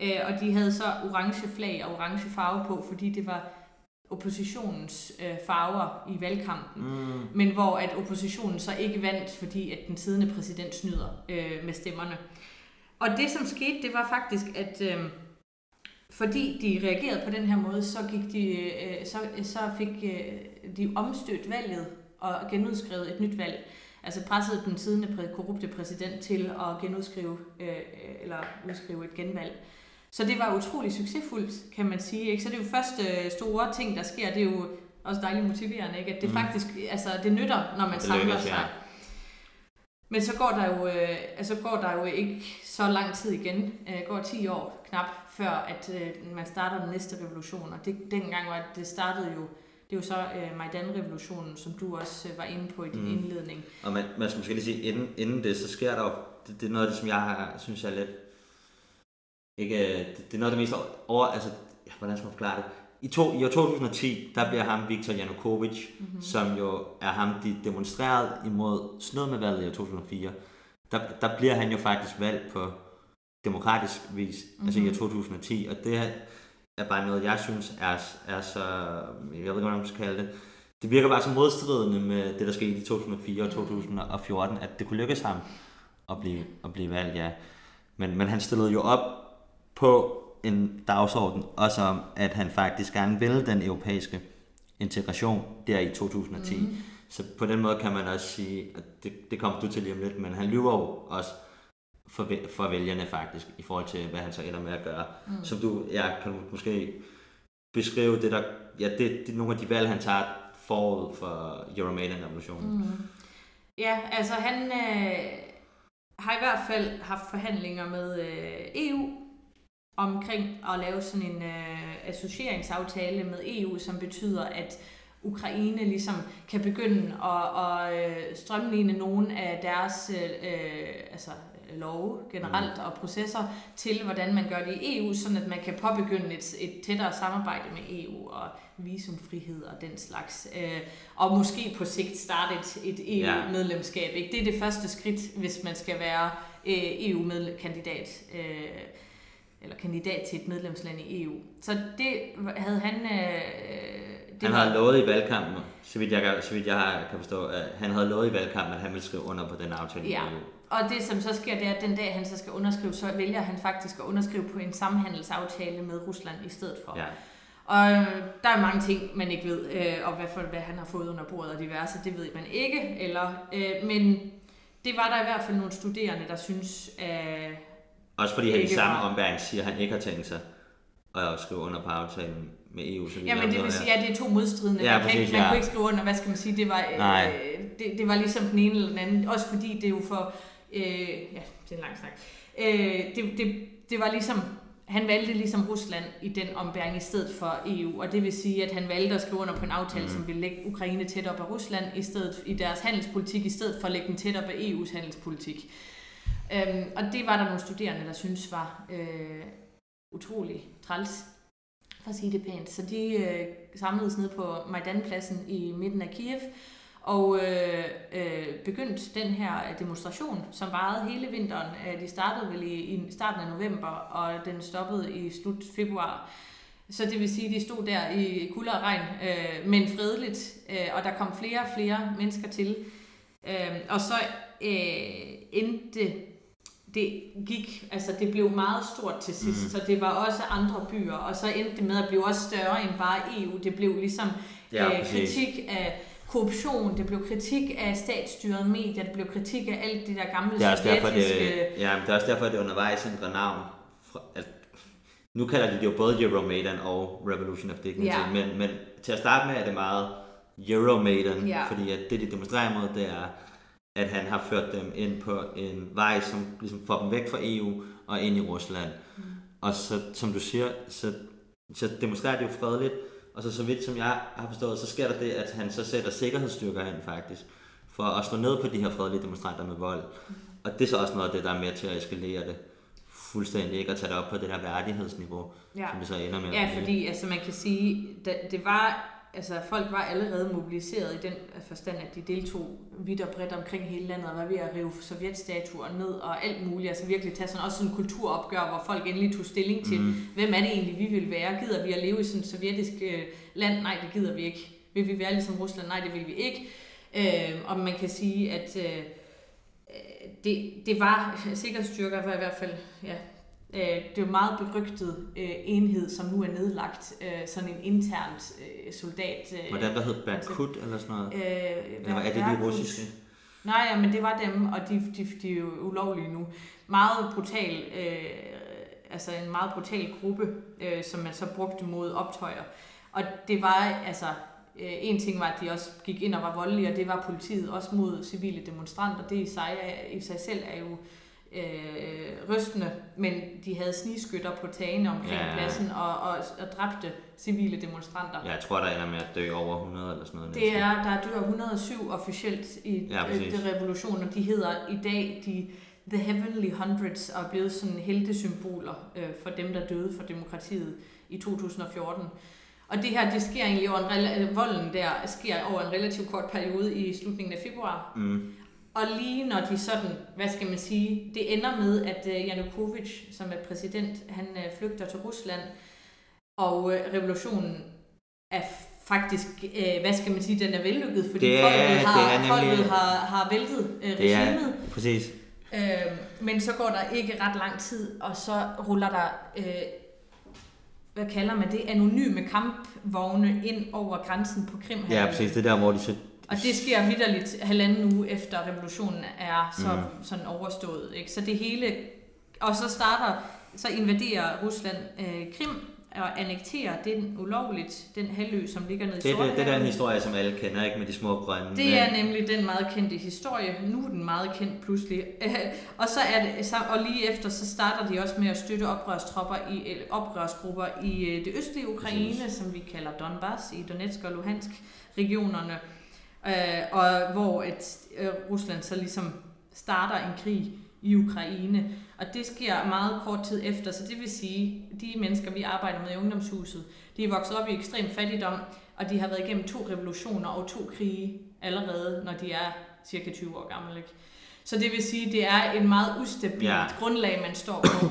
Øh, og de havde så orange flag og orange farve på, fordi det var oppositionens øh, farver i valgkampen. Mm. Men hvor at oppositionen så ikke vandt, fordi at den siddende præsident snyder med stemmerne. Og det som skete, det var faktisk, at fordi de reagerede på den her måde, så, gik de, øh, så, så fik øh, de omstødt valget og genudskrevet et nyt valg. Altså pressede den siddende korrupte præsident til at genudskrive øh, eller udskrive et genvalg. Så det var utrolig succesfuldt, kan man sige. Ikke? Så det er jo første store ting, der sker. Det er jo også dejligt motiverende, ikke? at det mm. faktisk altså, det nytter, når man det samler lykkes, sig. Ja. Men så går der jo, øh, altså går der jo ikke så lang tid igen. Øh, går 10 år knap, før at øh, man starter den næste revolution. Og det, dengang var det startede jo, det er jo så øh, Majdan-revolutionen, som du også øh, var inde på i din mm. indledning. Og man, man skal måske lige sige, inden, inden det, så sker der jo, det, det er noget af det, som jeg har, synes jeg er lidt, ikke, øh, det, det er noget af det mest over, altså, hvordan skal man forklare det? i, to, i år 2010, der bliver ham Viktor Yanukovych, mm-hmm. som jo er ham, de demonstrerede imod noget med valget i år 2004. Der, der bliver han jo faktisk valgt på demokratisk vis, mm-hmm. altså i år 2010, og det er bare noget, jeg synes er, er så, jeg ved ikke, hvordan man skal kalde det, det virker bare så modstridende med det, der skete i 2004 og 2014, at det kunne lykkes ham at blive, at blive valgt, ja. Men, men han stillede jo op på en dagsorden, også om, at han faktisk gerne vil den europæiske integration der i 2010. Mm. Så på den måde kan man også sige, at det, det kommer du til lige om lidt, men han lyver jo også for, for vælgerne faktisk, i forhold til, hvad han så ender med at gøre. Mm. Som du, ja, kan måske beskrive det, der, ja, det, det, nogle af de valg, han tager forud for Euromaidan-revolutionen. Mm. Ja, altså han øh, har i hvert fald haft forhandlinger med øh, EU omkring at lave sådan en øh, associeringsaftale med EU, som betyder, at Ukraine ligesom kan begynde at, at øh, strømligne nogle af deres øh, øh, altså love generelt og processer til, hvordan man gør det i EU, sådan at man kan påbegynde et, et tættere samarbejde med EU og visumfrihed og den slags. Øh, og måske på sigt starte et, et EU-medlemskab. Ikke? Det er det første skridt, hvis man skal være øh, EU-kandidat. Øh, eller kandidat til et medlemsland i EU. Så det havde han... Øh, det han havde lovet i valgkampen, så vidt jeg, så vidt jeg kan forstå, at han havde lovet i valgkampen, at han ville skrive under på den aftale ja. i EU. Og det som så sker, det er, at den dag han så skal underskrive, så vælger han faktisk at underskrive på en sammenhandelsaftale med Rusland i stedet for. Ja. Og øh, der er mange ting, man ikke ved, øh, og hvad, for, hvad han har fået under bordet og diverse, det ved man ikke. Eller, øh, men det var der i hvert fald nogle studerende, der synes, øh, også fordi han i samme ombæring siger, at han ikke har tænkt sig at skrive under på aftalen med EU. Så ja, men det vil sige, at det er to modstridende. Ja, man, præcis, ikke, man ja. kunne ikke skrive under, hvad skal man sige, det var, øh, det, det var ligesom den ene eller den anden. Også fordi det er jo for, øh, ja, det er en lang snak. Øh, det, det, det var ligesom, han valgte ligesom Rusland i den ombæring i stedet for EU, og det vil sige, at han valgte at skrive under på en aftale, mm. som ville lægge Ukraine tæt op af Rusland i stedet i deres handelspolitik, i stedet for at lægge den tæt op af EU's handelspolitik. Øhm, og det var der nogle studerende, der synes var øh, utrolig træls, for at sige det pænt. Så de øh, samledes ned på Majdanpladsen i midten af Kiev, og øh, øh, begyndte den her demonstration, som varede hele vinteren. Øh, de startede vel i, i starten af november, og den stoppede i slut februar. Så det vil sige, at de stod der i kulde og regn, øh, men fredeligt, øh, og der kom flere og flere mennesker til. Øh, og så øh, endte det gik, altså det blev meget stort til sidst, mm. så det var også andre byer, og så endte det med at blive også større end bare EU. Det blev ligesom ja, øh, kritik af korruption, det blev kritik af statsstyret medier, det blev kritik af alt det der gamle det er sovjetiske... Derfor, det, ja, det er også derfor, det undervejs ændrer navn. At, nu kalder de det jo både Euromaidan og Revolution of Dignity, ja. men, men til at starte med er det meget Euromaidan, ja. fordi at det, de demonstrerer mod, det er at han har ført dem ind på en vej, som ligesom får dem væk fra EU og ind i Rusland. Mm. Og så, som du siger, så, så demonstrerer det jo fredeligt, og så så vidt som jeg har forstået, så sker der det, at han så sætter sikkerhedsstyrker ind faktisk, for at slå ned på de her fredelige demonstranter med vold. Og det er så også noget af det, der er med til at eskalere det fuldstændig, ikke at tage det op på det der værdighedsniveau, ja. som det så ender med. Ja, fordi altså, man kan sige, det var altså folk var allerede mobiliseret i den forstand, at de deltog vidt og bredt omkring hele landet, og var ved at rive sovjetstatuer ned og alt muligt. Altså virkelig tage sådan også sådan en kulturopgør, hvor folk endelig tog stilling til, mm. hvem er det egentlig, vi vil være? Gider vi at leve i sådan et sovjetisk øh, land? Nej, det gider vi ikke. Vil vi være ligesom Rusland? Nej, det vil vi ikke. Øh, og man kan sige, at øh, det, det var sikkerhedsstyrker var i hvert fald ja, Øh, det er jo meget berygtet øh, enhed, som nu er nedlagt. Øh, sådan en internt øh, soldat. Øh, Hvordan der hed Berkut eller sådan noget? Øh, eller er det de russiske? Nej, ja, men det var dem, og de, de, de er jo ulovlige nu. Meget brutal, øh, altså en meget brutal gruppe, øh, som man så brugte mod optøjer. Og det var altså, øh, en ting var, at de også gik ind og var voldelige, og det var politiet også mod civile demonstranter. Det i sig, i sig selv er jo øh, rystende, men de havde snigskytter på tagene omkring ja. pladsen og, og, og dræbte civile demonstranter. Ja, jeg tror, der ender med at dø over 100 eller sådan noget. Det er, der dør 107 officielt i ja, det revolution, og de hedder i dag de The Heavenly Hundreds og er blevet sådan heltesymboler øh, for dem, der døde for demokratiet i 2014. Og det her, det sker egentlig over en, rela- volden der sker over en relativt kort periode i slutningen af februar. Mm. Og lige når de sådan, hvad skal man sige, det ender med, at øh, Janukovic, som er præsident, han øh, flygter til Rusland, og øh, revolutionen er faktisk, øh, hvad skal man sige, den er vellykket, fordi Det er- folket, har, det er nemlig- folket har, har væltet øh, Det er, regimet. præcis. Øh, men så går der ikke ret lang tid, og så ruller der, øh, hvad kalder man det, anonyme kampvogne ind over grænsen på Krim. Ja, præcis. Det er der, hvor de. Og det sker vidderligt halvanden uge efter revolutionen er så mm. sådan overstået. Ikke? Så det hele... Og så starter, så invaderer Rusland øh, Krim og annekterer den ulovligt, den halvø, som ligger nede i Det, er- det, det er den Sortehavet. historie, som alle kender, ikke? Med de små grønne... Det er nemlig den meget kendte historie. Nu er den meget kendt pludselig. og så er det, så, og lige efter, så starter de også med at støtte oprørstropper i, oprørsgrupper i øh, det østlige Ukraine, Præcis. som vi kalder Donbass, i Donetsk og Luhansk regionerne. Øh, og hvor et, øh, Rusland så ligesom starter en krig i Ukraine. Og det sker meget kort tid efter, så det vil sige, de mennesker, vi arbejder med i ungdomshuset, de er vokset op i ekstrem fattigdom, og de har været igennem to revolutioner og to krige allerede, når de er cirka 20 år gamle. Ikke? Så det vil sige, det er en meget ustabilt Ja. grundlag, man står på.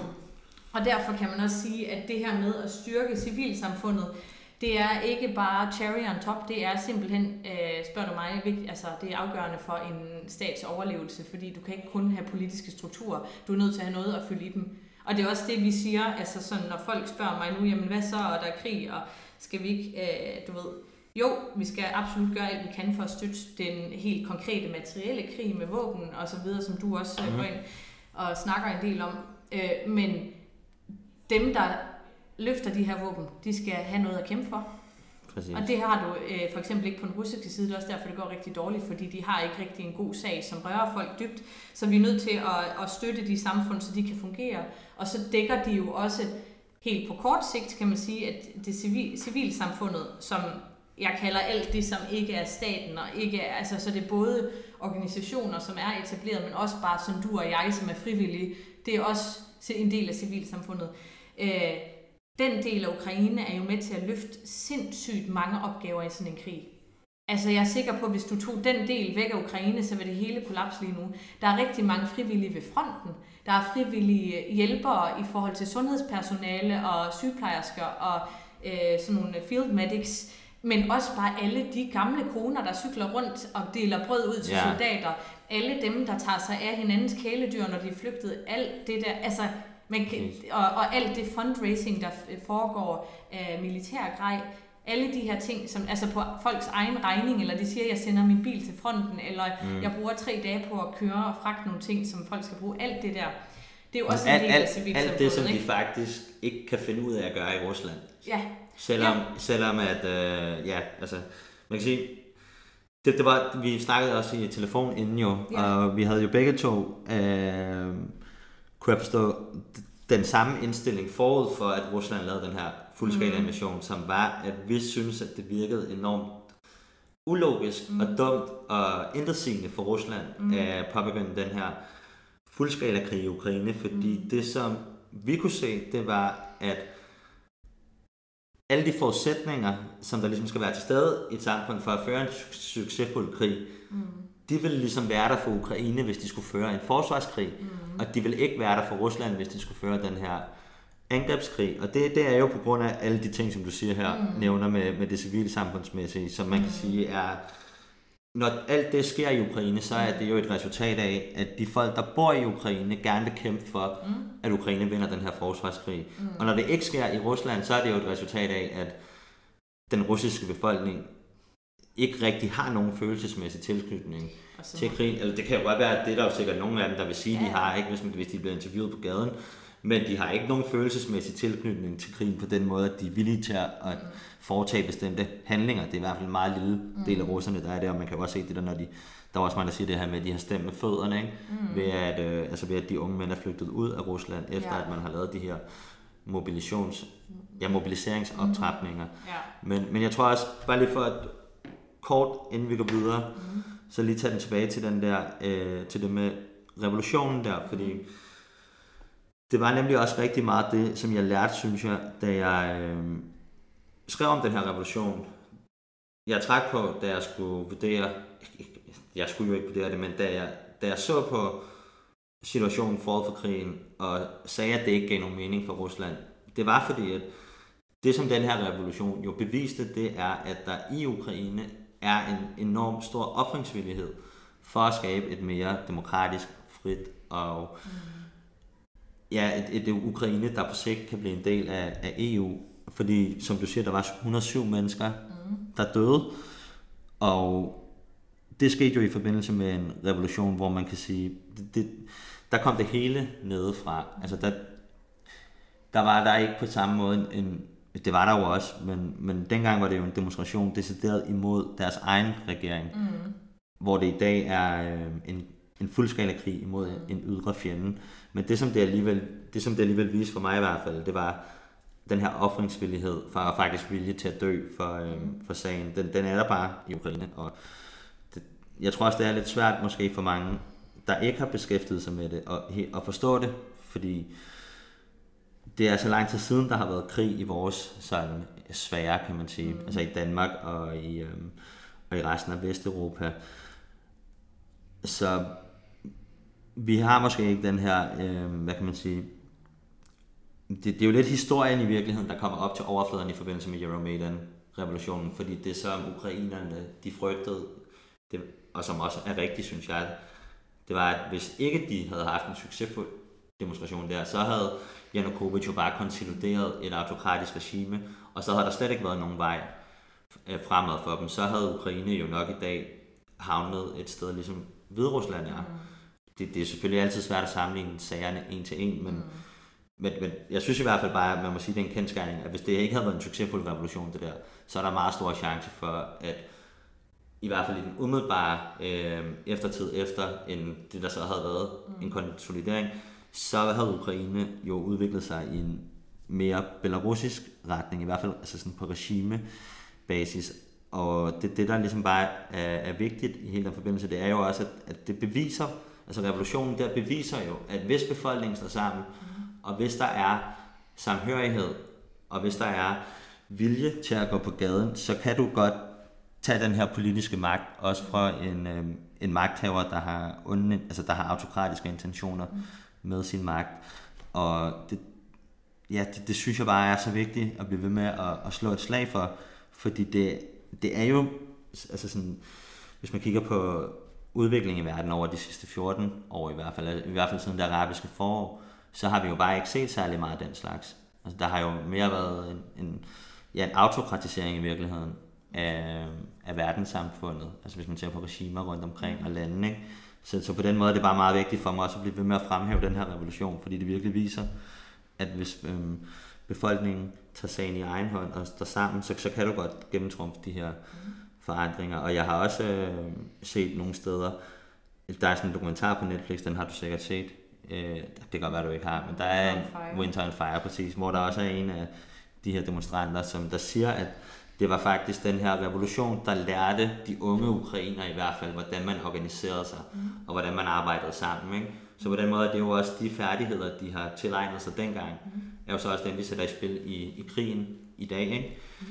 Og derfor kan man også sige, at det her med at styrke civilsamfundet, det er ikke bare cherry on top, det er simpelthen, øh, spørger du mig, altså det er afgørende for en stats overlevelse, fordi du kan ikke kun have politiske strukturer, du er nødt til at have noget at fylde i dem. Og det er også det, vi siger, altså sådan, når folk spørger mig nu, jamen hvad så, og der er krig, og skal vi ikke, øh, du ved, jo, vi skal absolut gøre alt, vi kan for at støtte den helt konkrete materielle krig med våben og så videre, som du også mm. går ind og snakker en del om. Øh, men dem, der løfter de her våben, de skal have noget at kæmpe for. Præcis. Og det har du øh, for eksempel ikke på den russiske side, det er også derfor, det går rigtig dårligt, fordi de har ikke rigtig en god sag, som rører folk dybt. Så vi er nødt til at, at støtte de samfund, så de kan fungere. Og så dækker de jo også helt på kort sigt, kan man sige, at det civil, civilsamfundet, som jeg kalder alt det, som ikke er staten, og ikke er, altså, så det er både organisationer, som er etableret, men også bare som du og jeg, som er frivillige, det er også en del af civilsamfundet. Øh, den del af Ukraine er jo med til at løfte sindssygt mange opgaver i sådan en krig. Altså jeg er sikker på, at hvis du tog den del væk af Ukraine, så vil det hele kollapse lige nu. Der er rigtig mange frivillige ved fronten. Der er frivillige hjælpere i forhold til sundhedspersonale og sygeplejersker og øh, sådan nogle field medics. Men også bare alle de gamle koner, der cykler rundt og deler brød ud til Ja. soldater. Alle dem, der tager sig af hinandens kæledyr, når de er flygtet. Alt det der, altså man kan, og, og alt det fundraising, der f- foregår af militær grej, alle de her ting, som altså på folks egen regning, eller de siger, at jeg sender min bil til fronten, eller mm. jeg bruger tre dage på at køre og fragte nogle ting, som folk skal bruge. Alt det der, det er jo også en alt, del af civilsamfundet. alt det, som de ikke? faktisk ikke kan finde ud af at gøre i Rusland. Ja, Selvom, ja. selvom at, øh, ja, altså, man kan sige, det, det var, vi snakkede også i telefon inden jo, Ja. og vi havde jo begge to, øh, kunne jeg forstå, den samme indstilling forud for, at Rusland lavede den her fuldskala Mhm. invasion, som var, at vi synes, at det virkede enormt ulogisk mm. og dumt og intetsigende for Rusland mm. at påbegynde den her fuldskala krig i Ukraine, fordi mm. det som vi kunne se, det var, at alle de forudsætninger, som der ligesom skal være til stede i et samfund for at føre en su- succesfuld krig, mm. De ville ligesom være der for Ukraine, hvis de skulle føre en forsvarskrig, mm. og de ville ikke være der for Rusland, hvis de skulle føre den her angrebskrig. Og det, det er jo på grund af alle de ting, som du siger her, mm. nævner med, med det civile samfundsmæssige, som man kan sige er... Når alt det sker i Ukraine, så er det jo et resultat af, at de folk, der bor i Ukraine, gerne vil kæmpe for, mm. at Ukraine vinder den her forsvarskrig. Mm. Og når det ikke sker i Rusland, så er det jo et resultat af, at den russiske befolkning ikke rigtig har nogen følelsesmæssig tilknytning så- til krigen. Eller det kan jo godt være, at det er der jo sikkert nogle af dem, der vil sige, ja. de har, ikke, hvis, man, hvis de bliver interviewet på gaden. Men de har ikke nogen følelsesmæssig tilknytning til krigen på den måde, at de er villige til at at foretage bestemte handlinger. Det er i hvert fald en meget lille del af russerne, der er der, og man kan også se det der, når de, der er også mange, der siger det her med, at de har stemt med fødderne, ikke? Mm. Ved, at, øh, altså ved at de unge mænd er flygtet ud af Rusland, efter Ja. at man har lavet de her mobilisations, ja, mobiliseringsoptrapninger. Ja. Men, men jeg tror også, bare lige for at kort, inden vi går videre, mm. så lige tage den tilbage til den der, øh, til det med revolutionen der, fordi det var nemlig også rigtig meget det, som jeg lærte, synes jeg, da jeg, øh, skrev om den her revolution, jeg trak på, da jeg skulle vurdere, jeg skulle jo ikke vurdere det, men da jeg, da jeg så på situationen forud for krigen, og sagde, at det ikke gav nogen mening for Rusland, det var fordi, at det som den her revolution jo beviste, det er, at der i Ukraine er en enorm stor offringsvillighed for at skabe et mere demokratisk, frit og ja, et, et Ukraine, der på sigt kan blive en del af, af EU. Fordi, som du siger, der var 107 mennesker, der døde, og det skete jo i forbindelse med en revolution, hvor man kan sige, det, det, der kom det hele nedefra. Altså der, der var der ikke på samme måde en, det var der jo også, men, men dengang var det jo en demonstration decideret imod deres egen regering, mm. hvor det i dag er øh, en, en fuldskala krig imod mm. en ydre fjende. Men det som det alligevel, det som det alligevel viste for mig i hvert fald, det var den her offringsvillighed for at faktisk vilje til at dø for, øh, mm. for sagen. Den, den er der bare i Ukraine, og det, jeg tror også, det er lidt svært måske for mange, der ikke har beskæftiget sig med det, og, og forstå det, fordi det er så lang tid siden, der har været krig i vores sådan sfære, kan man sige. Mm. Altså i Danmark og i, øhm, og i resten af Vesteuropa. Så vi har måske ikke den her, øhm, hvad kan man sige, det, det er jo lidt historien i virkeligheden, der kommer op til overfladen i forbindelse med Euromaidan-revolutionen, fordi det som ukrainerne, de frygtede, det, og som også er rigtigt, synes jeg, det var, at hvis ikke de havde haft en succesfuld demonstration der, så havde Janukovic jo bare konsolideret et autokratisk regime, og så havde der slet ikke været nogen vej øh, fremad for dem. Så havde Ukraine jo nok i dag havnet et sted ligesom Hviderusland er. Mm. Det, det er selvfølgelig altid svært at sammenligne sagerne en til en, men, mm. men, men jeg synes i hvert fald bare, at man må sige, at det er en kendskærning, at hvis det ikke havde været en succesfuld revolution, det der, så er der meget stor chance for, at i hvert fald i den umiddelbare øh, eftertid efter en, det, der så havde været mm. en konsolidering, så havde Ukraine jo udviklet sig i en mere belarusisk retning, i hvert fald altså sådan på regimebasis. Og det, det der ligesom bare er, er vigtigt i hele den forbindelse, det er jo også, at, at det beviser, altså revolutionen der beviser jo, at hvis befolkningen står sammen, mm. og hvis der er samhørighed, og hvis der er vilje til at gå på gaden, så kan du godt tage den her politiske magt, også fra en, øh, en magthaver, der har, onde, altså der har autokratiske intentioner. Mm med sin magt. Og det, ja, det, det synes jeg bare er så vigtigt at blive ved med at, at slå et slag for, fordi det, det er jo, altså sådan, hvis man kigger på udviklingen i verden over de sidste 14 år i hvert fald, i hvert fald siden det arabiske forår, så har vi jo bare ikke set særlig meget af den slags. Altså, der har jo mere været en, en, ja, en autokratisering i virkeligheden af, af verdenssamfundet. Altså hvis man ser på regimer rundt omkring og lande, ikke? Så, så på den måde er det bare meget vigtigt for mig også at blive ved med at fremhæve den her revolution, fordi det virkelig viser, at hvis øhm, befolkningen tager sagen i egen hånd og står sammen, så, så kan du godt gennemtrumfe de her forandringer. Og jeg har også øh, set nogle steder, der er sådan en dokumentar på Netflix, den har du sikkert set. Øh, det kan godt være, du ikke har, men der er en Winter on Fire præcis, hvor der også er en af de her demonstranter, som der siger, at det var faktisk den her revolution, der lærte de unge ukrainer i hvert fald, hvordan man organiserede sig, mm. og hvordan man arbejdede sammen. Ikke? Så på den måde det er det jo også de færdigheder, de har tilegnet sig dengang, mm. er jo så også dem, vi sætter i spil i, i krigen i dag. Ikke? Mm.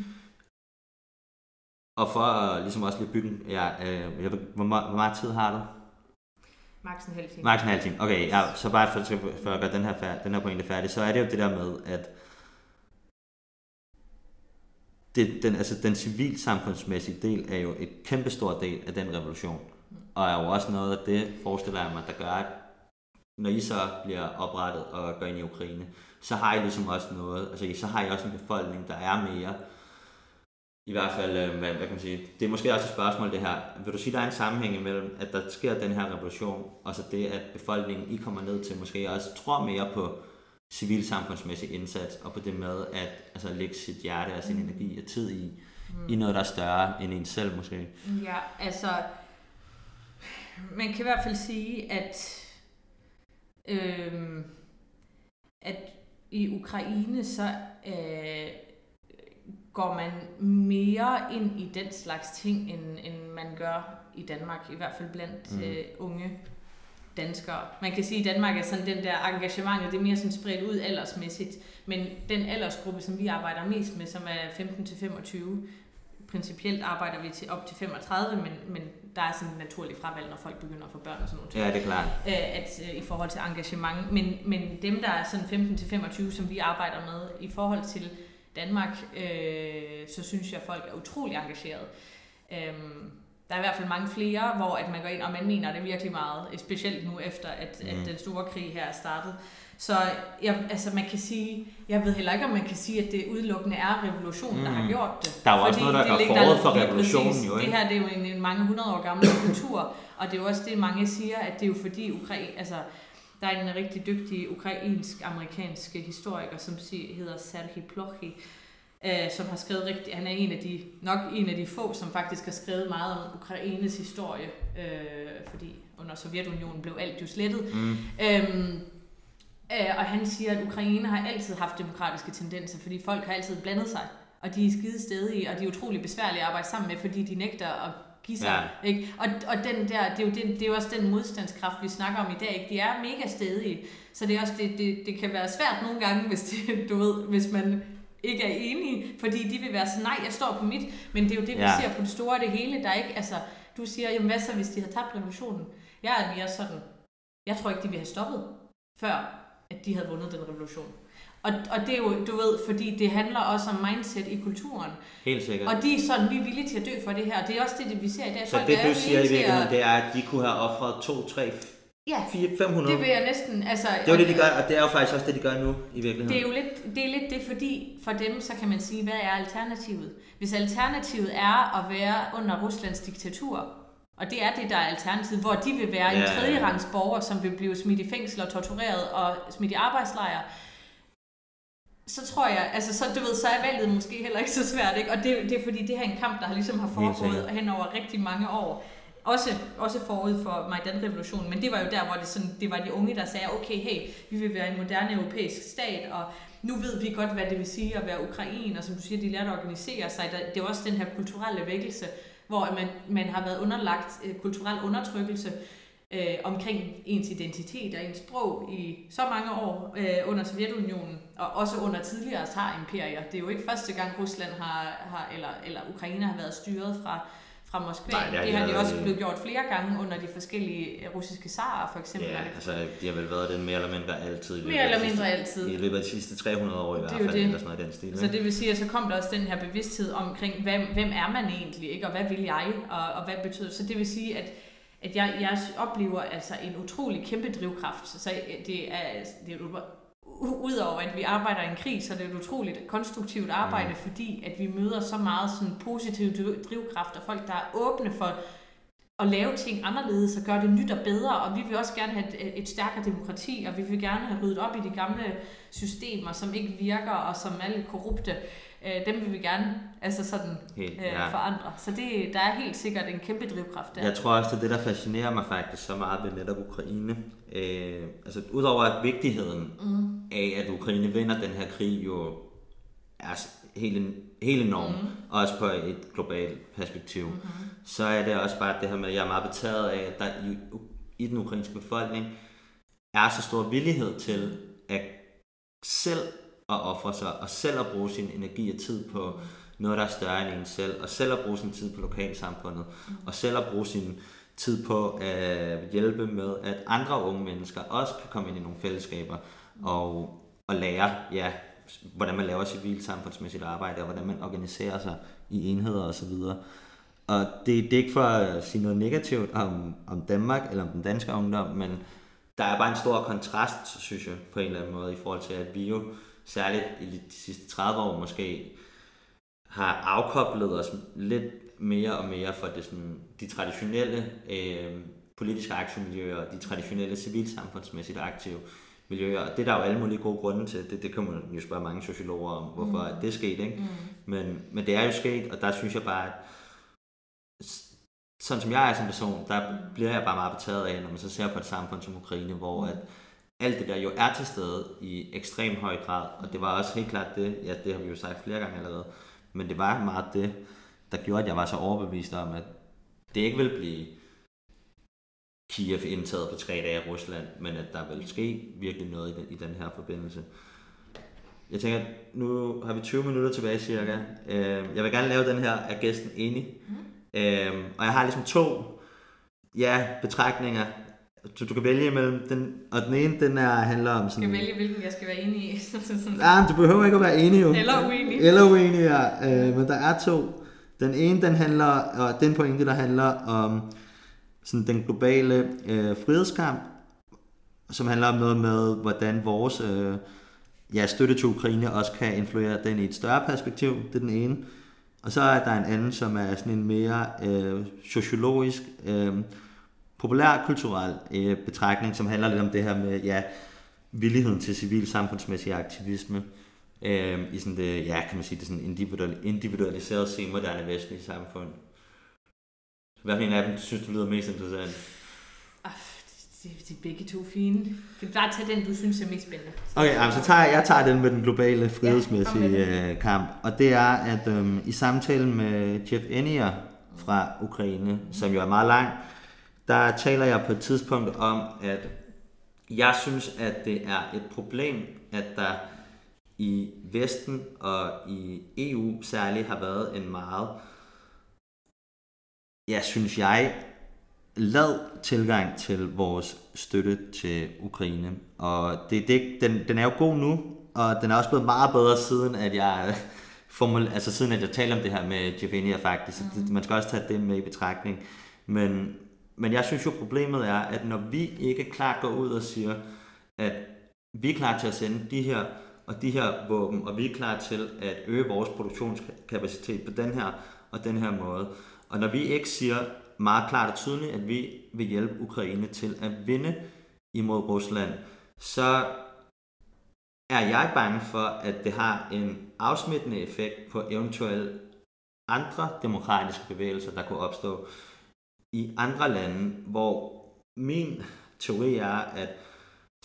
Og for at ligesom også lige bygge, ja, øh, jeg ved, hvor, meget, hvor meget tid har du? Max en halv time. Max en halv time. Okay, ja, så bare for, for at gøre den her, den her pointe færdig, så er det jo det der med, at det, den, altså, den civilsamfundsmæssige del er jo et kæmpestor del af den revolution. Og er jo også noget af det, forestiller jeg mig, der gør, at når I så bliver oprettet og går ind i Ukraine, så har I ligesom også noget, altså så har I også en befolkning, der er mere, i hvert fald, øh, hvad, hvad kan man sige, det er måske også et spørgsmål det her, vil du sige, der er en sammenhæng imellem, at der sker den her revolution, og så det, at befolkningen, I kommer ned til, måske også tror mere på civilsamfundsmæssig indsats, og på det med at altså, lægge sit hjerte og sin mm. energi og tid i, mm. i noget, der er større end en selv måske. Ja, altså, man kan i hvert fald sige, at, øhm, at i Ukraine, så øh, går man mere ind i den slags ting, end, end man gør i Danmark, i hvert fald blandt mm. øh, unge danskere. Man kan sige, at Danmark er sådan den der engagement, det er mere sådan spredt ud aldersmæssigt. Men den aldersgruppe, som vi arbejder mest med, som er 15-25, principielt arbejder vi til op til 35, men, men der er sådan en naturlig fravalg, når folk begynder at få børn og sådan noget. Ja, det er klart. Øh, at, øh, I forhold til engagement. Men, men dem, der er sådan 15-25, som vi arbejder med, i forhold til Danmark, øh, så synes jeg, at folk er utrolig engageret. Øh, der er i hvert fald mange flere, hvor at man går ind, og man mener det virkelig meget, specielt nu efter, at, mm. at den store krig her er startet. Så jeg, altså man kan sige, jeg ved heller ikke, om man kan sige, at det udelukkende er revolutionen, mm. der har mm. gjort det. Der er jo også noget, der er forud for revolutionen. Jo, ikke? Det her det er jo en, en mange hundrede år gammel kultur, og det er jo også det, mange siger, at det er jo fordi Ukraine, altså der er en rigtig dygtig ukrainsk-amerikansk historiker, som hedder Sergej Plokhy, øh, som har skrevet rigtig, han er en af de, nok en af de få, som faktisk har skrevet meget om Ukraines historie, øh, fordi under Sovjetunionen blev alt jo slettet. Mm. Øhm, øh, og han siger, at Ukraine har altid haft demokratiske tendenser, fordi folk har altid blandet sig, og de er skide stedige, og de er utrolig besværlige at arbejde sammen med, fordi de nægter at give sig. Ja. Ikke? Og, og den der, det, er jo den, det er jo også den modstandskraft, vi snakker om i dag. Ikke? De er mega stedige, så det, er også, det, det, det kan være svært nogle gange, hvis, det, du ved, hvis man ikke er enige, fordi de vil være så nej, jeg står på mit, men det er jo det, vi ja. ser på det store det hele, der er ikke, altså, du siger, jamen hvad så, hvis de har tabt revolutionen? Jeg er mere sådan, jeg tror ikke, de ville have stoppet, før at de havde vundet den revolution. Og, og det er jo, du ved, fordi det handler også om mindset i kulturen. Helt sikkert. Og de er sådan, vi er villige til at dø for det her. Det er også det, det vi ser i dag. Så Folk det, du siger i virkeligheden, at... det er, at de kunne have offret 2, 3, Ja, 4, 500. det vil jeg næsten... Altså, det er jo det, de gør, og det er jo faktisk også det, de gør nu i virkeligheden. Det er jo lidt det, er lidt det fordi for dem, så kan man sige, hvad er alternativet? Hvis alternativet er at være under Ruslands diktatur, og det er det, der er alternativet, hvor de vil være ja, en tredje rangs borger, som vil blive smidt i fængsel og tortureret og smidt i arbejdslejre, så tror jeg, altså så, du ved, så er valget måske heller ikke så svært, ikke? Og det, det er fordi, det her er en kamp, der har ligesom har foregået hen over rigtig mange år. Også, også forud for Majdan-revolutionen, men det var jo der, hvor det, sådan, det var de unge, der sagde, okay, hey, vi vil være en moderne europæisk stat, og nu ved vi godt, hvad det vil sige at være Ukraine, og som du siger, de lærte at organisere sig. Det er også den her kulturelle vækkelse, hvor man, man har været underlagt øh, kulturel undertrykkelse øh, omkring ens identitet og ens sprog i så mange år øh, under Sovjetunionen, og også under tidligere zar-imperier. Det er jo ikke første gang, Rusland har, har eller, eller Ukraine har været styret fra fra Moskva. Nej, det, det har de også blevet gjort flere gange under de forskellige russiske zarer, for eksempel. Ja, altså de har vel været den mere eller mindre altid. Mere eller mindre altid. I løbet af de sidste 300 år i hvert fald, det. eller sådan noget i den stil. Så det vil sige, at så kom der også den her bevidsthed omkring, hvem, hvem er man egentlig, ikke? og hvad vil jeg, og, og hvad betyder Så det vil sige, at at jeg, jeg oplever altså en utrolig kæmpe drivkraft. Så det er, det er udover at vi arbejder i en krig, så er det et utroligt konstruktivt arbejde, mm. fordi at vi møder så meget sådan positiv drivkraft og folk, der er åbne for at lave ting anderledes og gøre det nyt og bedre, og vi vil også gerne have et, et stærkere demokrati, og vi vil gerne have ryddet op i de gamle systemer, som ikke virker og som er lidt korrupte øh, dem vil vi gerne altså sådan, helt, øh, ja. forandre. Så det, der er helt sikkert en kæmpe drivkraft der. Jeg tror også, det er det, der fascinerer mig faktisk så meget ved netop Ukraine. Øh, altså udover at vigtigheden mm. af, at Ukraine vinder den her krig jo er helt, helt enorm, mm. også på et globalt perspektiv, mm. så er det også bare det her med, at jeg er meget betaget af, at der i, i den ukrainske befolkning er så stor villighed til at selv at ofre sig, og selv at bruge sin energi og tid på noget, der er større end en selv, og selv at bruge sin tid på lokalsamfundet, mm. og selv at bruge sin tid på at hjælpe med, at andre unge mennesker også kan komme ind i nogle fællesskaber, mm. og, og lære, ja, hvordan man laver civilsamfundsmæssigt arbejde, og hvordan man organiserer sig i enheder osv. Og det, det er ikke for at sige noget negativt om, om Danmark eller om den danske ungdom, men der er bare en stor kontrast, synes jeg, på en eller anden måde, i forhold til, at vi jo særligt i de sidste 30 år måske, har afkoblet os lidt mere og mere fra det, sådan, de traditionelle øh, politiske aktiemiljøer, de traditionelle civilsamfundsmæssigt aktive miljøer. Og det er der jo alle mulige gode grunde til. Det, det kan man jo spørge mange sociologer om, hvorfor mm. det er sket. Ikke? Mm. Men, men det er jo sket, og der synes jeg bare, at sådan som jeg er som person, der bliver jeg bare meget betaget af, når man så ser på et samfund som Ukraine, hvor mm. At alt det der jo er til stede i ekstrem høj grad, og det var også helt klart det, ja det har vi jo sagt flere gange allerede, men det var meget det, der gjorde, at jeg var så overbevist om, at det ikke ville blive Kiev indtaget på tre dage af Rusland, men at der vil ske virkelig noget i den, i den her forbindelse. Jeg tænker, nu har vi 20 minutter tilbage cirka. Øh, jeg vil gerne lave den her, er gæsten enig? Mm. Øh, og jeg har ligesom to ja, betragtninger. Du, du kan vælge imellem den, og den ene, den er, handler om sådan... Jeg kan vælge, hvilken jeg skal være enig i. ja, du behøver ikke at være enig jo. Eller uenig. Eller uenig, ja. Øh, men der er to. Den ene, den handler, og den pointe, der handler om sådan den globale øh, frihedskamp, som handler om noget med, hvordan vores øh, ja, støtte til Ukraine også kan influere den i et større perspektiv. Det er den ene. Og så er der en anden, som er sådan en mere øh, sociologisk, øh, populærkulturel øh, betragtning, som handler lidt om det her med ja, villigheden til civil samfundsmæssig aktivisme øh, i sådan det, ja, kan man sige, det sådan individual, individualiseret senmoderne vestlige samfund. Hvad for en af dem synes du lyder mest interessant? Ah, de, de er begge to fine. Kan du bare tage den, du synes er mest spændende? Okay, altså, så tager jeg, jeg tager den med den globale frihedsmæssige ja, øh, kamp. Og det er, at øhm, i samtalen med Jeff Enier fra Ukraine, som jo er meget lang, der taler jeg på et tidspunkt om, at jeg synes, at det er et problem, at der i Vesten og i EU særligt har været en meget, ja, synes jeg, lad tilgang til vores støtte til Ukraine. Og det, det, den, den er jo god nu, og den er også blevet meget bedre siden, at jeg formul, altså siden at jeg talte om det her med Jevenia faktisk. Mm. Man skal også tage det med i betragtning. Men, men jeg synes jo, problemet er, at når vi ikke klart går ud og siger, at vi er klar til at sende de her og de her våben, og vi er klar til at øge vores produktionskapacitet på den her og den her måde. Og når vi ikke siger, meget klart og tydeligt, at vi vil hjælpe Ukraine til at vinde imod Rusland, så er jeg bange for, at det har en afsmittende effekt på eventuelle andre demokratiske bevægelser, der kunne opstå i andre lande, hvor min teori er, at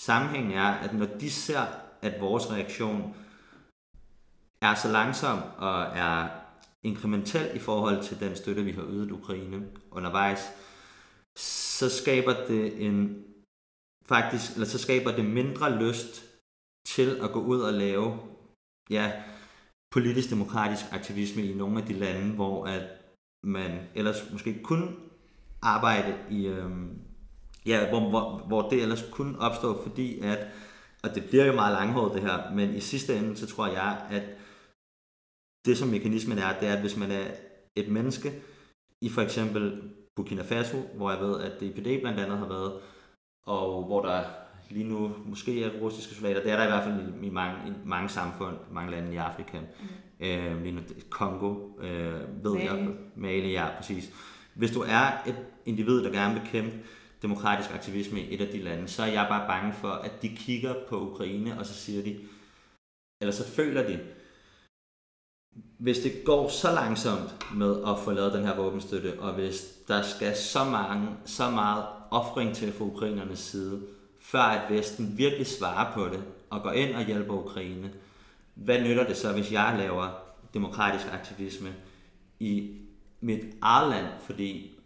sammenhængen er, at når de ser, at vores reaktion er så langsom og er inkrementel i forhold til den støtte, vi har ydet Ukraine undervejs, så skaber det en faktisk, eller så skaber det mindre lyst til at gå ud og lave ja, politisk demokratisk aktivisme i nogle af de lande, hvor at man ellers måske kun arbejde i, øhm, ja, hvor, hvor, hvor det ellers kunne opstå, fordi at, og det bliver jo meget langhåret det her, men i sidste ende, så tror jeg, at det som mekanismen er, det er, at hvis man er et menneske i for eksempel Burkina Faso, hvor jeg ved, at DPD blandt andet har været, og hvor der lige nu måske er russiske soldater, det er der i hvert fald i, i, mange, i mange samfund, mange lande i Afrika. Mm. Øh, lige nu Kongo, øh, ved Mali. jeg, Mali, ja, præcis. Hvis du er et individ, der gerne vil kæmpe demokratisk aktivisme i et af de lande, så er jeg bare bange for, at de kigger på Ukraine, og så siger de, eller så føler de, hvis det går så langsomt med at få lavet den her våbenstøtte, og hvis der skal så, mange, så meget offring til fra ukrainernes side, før at Vesten virkelig svarer på det og går ind og hjælper Ukraine, hvad nytter det så, hvis jeg laver demokratisk aktivisme i mit eget land, fordi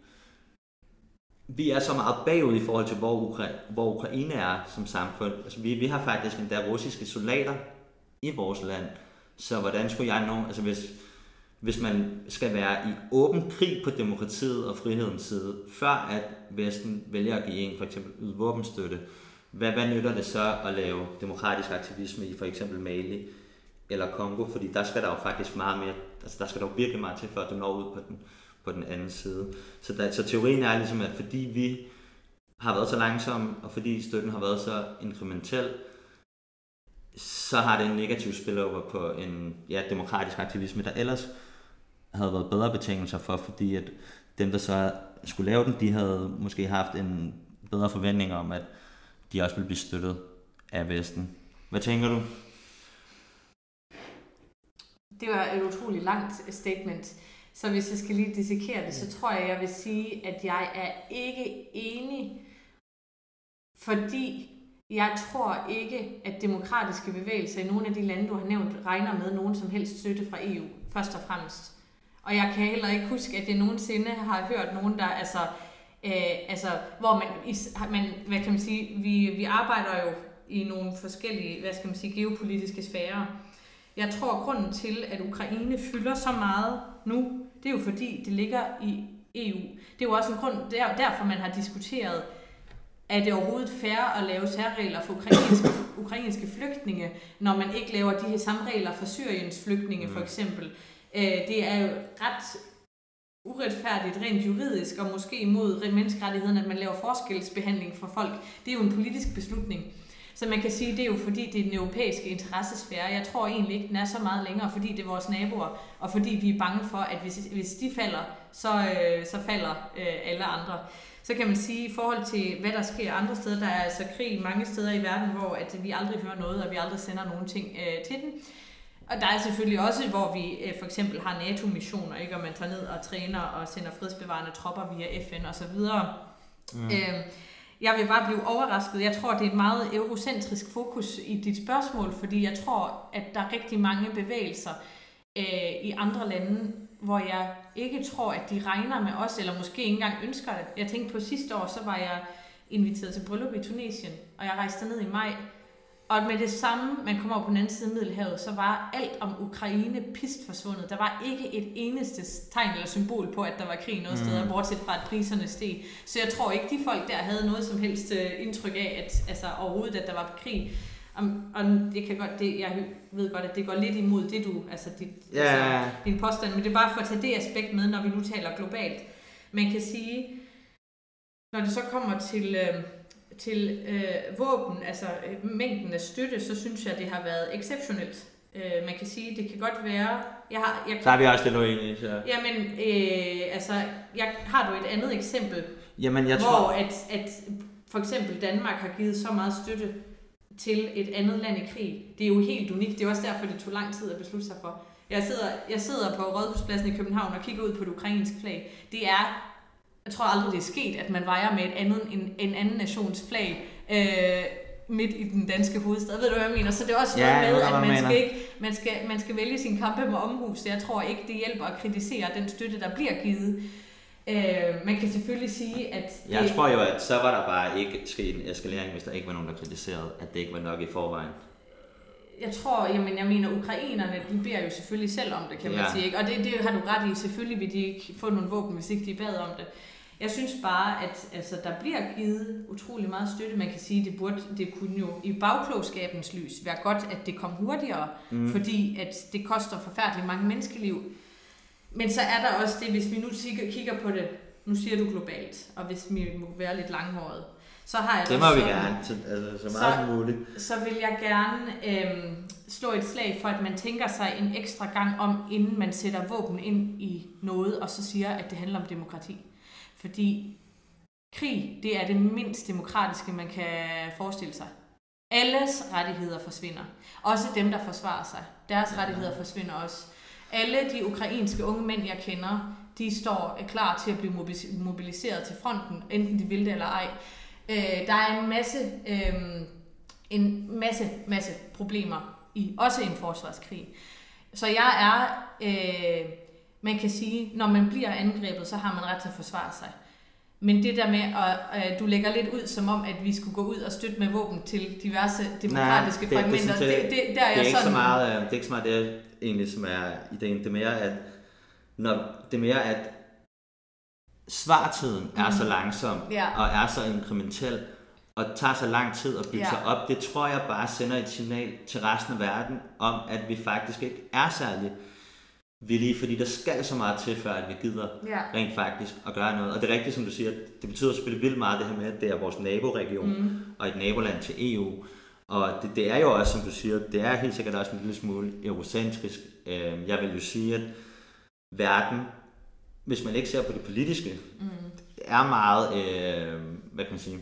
vi er så meget bagud i forhold til, hvor, Ukra- hvor Ukraine er som samfund. Altså, vi, vi har faktisk endda russiske soldater i vores land, så hvordan skulle jeg nå, altså hvis, hvis man skal være i åben krig på demokratiet og frihedens side, før at Vesten vælger at give en for eksempel yde våbenstøtte, hvad, hvad nytter det så at lave demokratisk aktivisme i for eksempel Mali eller Kongo, fordi der skal der jo faktisk meget mere, altså der skal dog virkelig meget til, før du når ud på den, på den anden side. Så, der, så teorien er ligesom, at fordi vi har været så langsomme, og fordi støtten har været så inkrementel, så har det en negativ spillover på en ja, demokratisk aktivisme, der ellers havde været bedre betingelser for, fordi at dem, der så skulle lave den, de havde måske haft en bedre forventning om, at de også ville blive støttet af Vesten. Hvad tænker du? Det var et utroligt langt statement. Så hvis jeg skal lige dissekere det, så tror jeg, jeg vil sige, at jeg er ikke enig, fordi jeg tror ikke, at demokratiske bevægelser i nogle af de lande, du har nævnt, regner med nogen som helst støtte fra EU, først og fremmest. Og jeg kan heller ikke huske, at jeg nogensinde har hørt nogen, der altså Øh, altså, hvor man, man, hvad kan man sige, vi, vi arbejder jo i nogle forskellige, hvad skal man sige, geopolitiske sfærer. Jeg tror, grunden til, at Ukraine fylder så meget nu, det er jo fordi, det ligger i EU. Det er jo også en grund, der, derfor man har diskuteret, er det overhovedet fair at lave særregler for ukrainske, ukrainske flygtninge, når man ikke laver de her samme regler for Syriens flygtninge for mm. eksempel. Øh, det er jo ret uretfærdigt rent juridisk, og måske imod menneskerettigheden, at man laver forskelsbehandling for folk. Det er jo en politisk beslutning. Så man kan sige, det er jo fordi, det er den europæiske interessesfære. Jeg tror egentlig ikke, den er så meget længere, fordi det er vores naboer, og fordi vi er bange for, at hvis, hvis de falder, så, øh, så falder øh, alle andre. Så kan man sige, i forhold til, hvad der sker andre steder, der er altså krig mange steder i verden, hvor at vi aldrig hører noget, og vi aldrig sender nogen ting øh, til den. Og der er selvfølgelig også, hvor vi øh, for eksempel har NATO-missioner, ikke? og man tager ned og træner og sender fredsbevarende tropper via FN osv. Mm. Øh, jeg vil bare blive overrasket. Jeg tror, det er et meget eurocentrisk fokus i dit spørgsmål, fordi jeg tror, at der er rigtig mange bevægelser øh, i andre lande, hvor jeg ikke tror, at de regner med os, eller måske ikke engang ønsker det. Jeg tænkte på sidste år, så var jeg inviteret til bryllup i Tunesien, og jeg rejste ned i maj, og med det samme, man kommer over på den anden side af Middelhavet, så var alt om Ukraine pist forsvundet. Der var ikke et eneste tegn eller symbol på, at der var krig noget mm. sted, bortset fra, at priserne steg. Så jeg tror ikke, de folk der havde noget som helst øh, indtryk af, at altså, overhovedet, at der var krig. Og, og det kan godt, det, jeg ved godt, at det går lidt imod det, du, altså, dit, yeah. altså din påstand, men det er bare for at tage det aspekt med, når vi nu taler globalt. Man kan sige, når det så kommer til... Øh, til øh, våben, altså øh, mængden af støtte, så synes jeg, det har været exceptionelt. Øh, man kan sige, det kan godt være... Jeg har, jeg, så har vi også det uenige. Så. Jamen, øh, altså, jeg, har du et andet eksempel, Jamen, jeg hvor tror... at, at for eksempel Danmark har givet så meget støtte til et andet land i krig. Det er jo helt unikt. Det er også derfor, det tog lang tid at beslutte sig for. Jeg sidder, jeg sidder på Rådhuspladsen i København og kigger ud på det ukrainske flag. Det er jeg tror aldrig, det er sket, at man vejer med et andet, en, en anden nations flag øh, midt i den danske hovedstad. Ved du, hvad jeg mener? Så det er også ja, noget med, at man skal, ikke, man, skal, man skal vælge sin kampe med omhus. Jeg tror ikke, det hjælper at kritisere den støtte, der bliver givet. Øh, man kan selvfølgelig sige, at... Det... Jeg tror jo, at så var der bare ikke sket en eskalering, hvis der ikke var nogen, der kritiserede, at det ikke var nok i forvejen jeg tror, jamen, jeg mener, ukrainerne, de beder jo selvfølgelig selv om det, kan man ja. sige. Ikke? Og det, det har du ret i. Selvfølgelig vil de ikke få nogle våben, hvis ikke de bad om det. Jeg synes bare, at altså, der bliver givet utrolig meget støtte. Man kan sige, det burde, det kunne jo i bagklogskabens lys være godt, at det kom hurtigere, mm. fordi at det koster forfærdeligt mange menneskeliv. Men så er der også det, hvis vi nu kigger på det, nu siger du globalt, og hvis vi må være lidt langhåret, så har jeg det må vi gerne, så, altså, så meget så, som muligt. Så vil jeg gerne øhm, slå et slag for, at man tænker sig en ekstra gang om, inden man sætter våben ind i noget, og så siger, at det handler om demokrati. Fordi krig, det er det mindst demokratiske, man kan forestille sig. Alles rettigheder forsvinder. Også dem, der forsvarer sig. Deres rettigheder forsvinder også. Alle de ukrainske unge mænd, jeg kender, de står klar til at blive mobiliseret til fronten, enten de vil det eller ej. Øh, der er en masse, øh, en masse, masse problemer i også en forsvarskrig. Så jeg er, øh, man kan sige, når man bliver angrebet, så har man ret til at forsvare sig. Men det der med, at øh, du lægger lidt ud som om, at vi skulle gå ud og støtte med våben til diverse demokratiske Nej, det, fragmenter, det, det, det, det, der er, det er ikke sådan... Så meget, øh, det er ikke så meget det, egentlig, som er ideen. Det er mere, at, når, det er mere, at svartiden er mm. så langsom ja. og er så inkrementel og tager så lang tid at bygge ja. sig op, det tror jeg bare sender et signal til resten af verden om, at vi faktisk ikke er særlig villige, fordi der skal så meget til, før at vi gider ja. rent faktisk at gøre noget. Og det er rigtigt, som du siger, det betyder selvfølgelig vildt meget det her med, at det er vores naboregion mm. og et naboland til EU. Og det, det er jo også, som du siger, det er helt sikkert også en lille smule eurocentrisk. Øh, jeg vil jo sige, at verden hvis man ikke ser på det politiske, mm. er meget, øh, hvad kan man sige,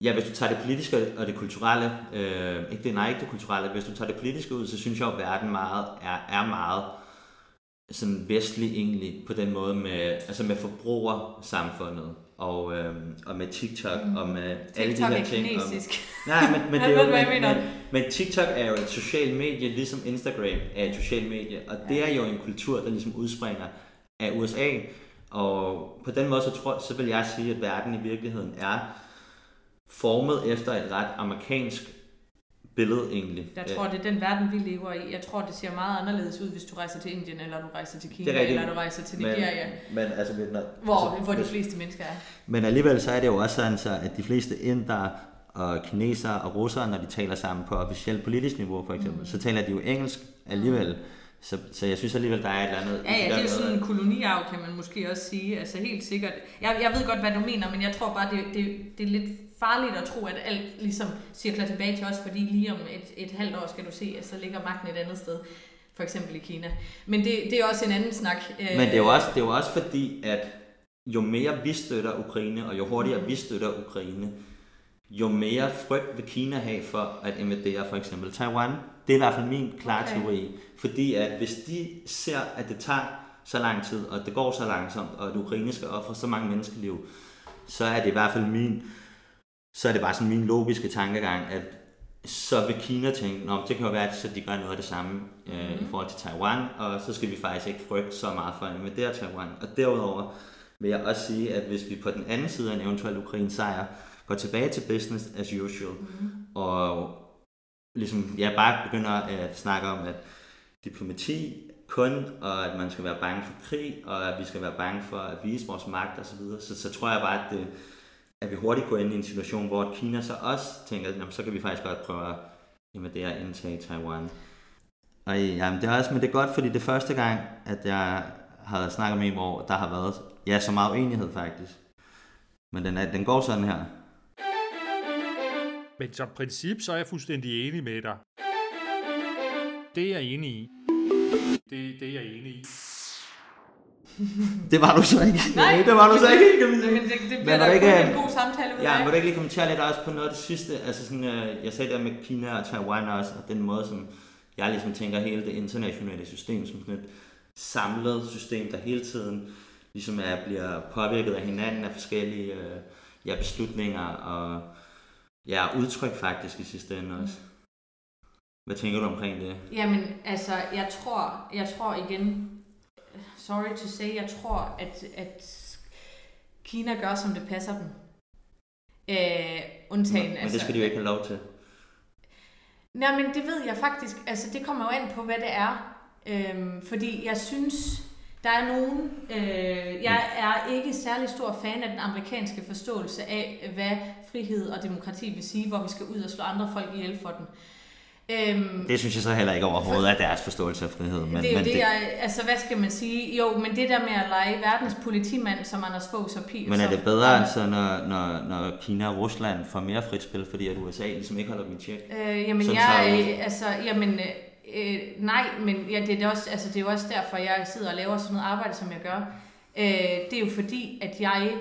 ja, hvis du tager det politiske og det kulturelle, øh, ikke det, nej, ikke det kulturelle, hvis du tager det politiske ud, så synes jeg, at verden meget, er, er meget sådan vestlig egentlig på den måde med, altså med forbrugersamfundet og, øh, og med TikTok mm. og med TikTok alle de her ting. TikTok er kinesisk. Om, nej, men, men, det er jo, men, men, men TikTok er jo et socialt medie, ligesom Instagram er et socialt medie, og det er jo en kultur, der ligesom udspringer af USA, Og på den måde, så, tror, så vil jeg sige, at verden i virkeligheden er formet efter et ret amerikansk billede egentlig. Jeg tror, det er den verden, vi lever i. Jeg tror, det ser meget anderledes ud, hvis du rejser til Indien, eller du rejser til Kina, eller du rejser til Nigeria. Men, men, altså, men, hvor, altså, hvor de fleste mennesker er. Men alligevel så er det jo også sådan, så, at de fleste indere og kinesere og russere, når de taler sammen på officielt politisk niveau for eksempel, mm. så taler de jo engelsk alligevel. Mm. Så, så jeg synes alligevel, der er et eller andet... Ja, ja, det er jo sådan en koloniarv, kan man måske også sige. Altså helt sikkert. Jeg, jeg ved godt, hvad du mener, men jeg tror bare, det, det, det er lidt farligt at tro, at alt ligesom cirkler tilbage til os, fordi lige om et, et halvt år skal du se, at så ligger magten et andet sted. For eksempel i Kina. Men det, det er også en anden snak. Men det er jo også, det er jo også fordi, at jo mere vi støtter Ukraine, og jo hurtigere vi støtter Ukraine, jo mere frygt vil Kina have for at invadere for eksempel Taiwan. Det er i hvert fald min klare okay. teori. Fordi at hvis de ser, at det tager så lang tid, og det går så langsomt, og at Ukraine skal ofre så mange menneskeliv, så er det i hvert fald min, så er det bare sådan min logiske tankegang, at så vil Kina tænke, at det kan jo være, at de gør noget af det samme øh, mm. i forhold til Taiwan, og så skal vi faktisk ikke frygte så meget for at invadere Taiwan. Og derudover vil jeg også sige, at hvis vi på den anden side af en eventuel Ukraine sejr, går tilbage til business as usual, mm. og ligesom, jeg ja, bare begynder at snakke om, at diplomati kun, og at man skal være bange for krig, og at vi skal være bange for at vise vores magt osv., så, så, så tror jeg bare, at, det, at vi hurtigt går ind i en situation, hvor Kina så også tænker, at så kan vi faktisk godt prøve at invadere at indtage Taiwan. Og jamen, det er også, men det er godt, fordi det er første gang, at jeg har snakket med en, hvor der har været ja, så meget uenighed faktisk. Men den, er, den går sådan her. Men som princip, så er jeg fuldstændig enig med dig. Det er jeg enig i. Det, det er jeg enig i. det var du så ikke. Nej, det var du så ikke. Kan man sige. Men det, det bliver da ikke, en god samtale ud Ja, må du ikke lige kommentere lidt også på noget af det sidste? Altså sådan, øh, jeg sagde der med Kina og Taiwan også, og den måde, som jeg ligesom tænker hele det internationale system som sådan et samlet system, der hele tiden ligesom er, bliver påvirket af hinanden af forskellige øh, ja, beslutninger og ja, udtryk faktisk i sidste ende også. Hvad tænker du omkring det? Jamen, altså, jeg tror, jeg tror igen, sorry to say, jeg tror, at, at Kina gør, som det passer dem. Øh, undtagen, men, altså, men det skal de jo ikke have lov til. Nej, men det ved jeg faktisk. Altså, det kommer jo an på, hvad det er. Øhm, fordi jeg synes, der er nogen, øh, jeg er ikke særlig stor fan af den amerikanske forståelse af, hvad frihed og demokrati vil sige, hvor vi skal ud og slå andre folk ihjel for den. Øhm, det synes jeg så heller ikke overhovedet er deres forståelse af frihed. Men, det er jo men det, det, jeg, altså hvad skal man sige? Jo, men det der med at lege verdens politimand, som Anders Fogh så pi. Men er det bedre, altså, når, når, når Kina og Rusland får mere frit spil, fordi at USA ligesom ikke holder dem i tjek? Øh, jamen, jeg, altså, jamen, Øh, nej, men ja, det, er også, altså, det er jo også derfor, jeg sidder og laver sådan noget arbejde, som jeg gør. Øh, det er jo fordi, at jeg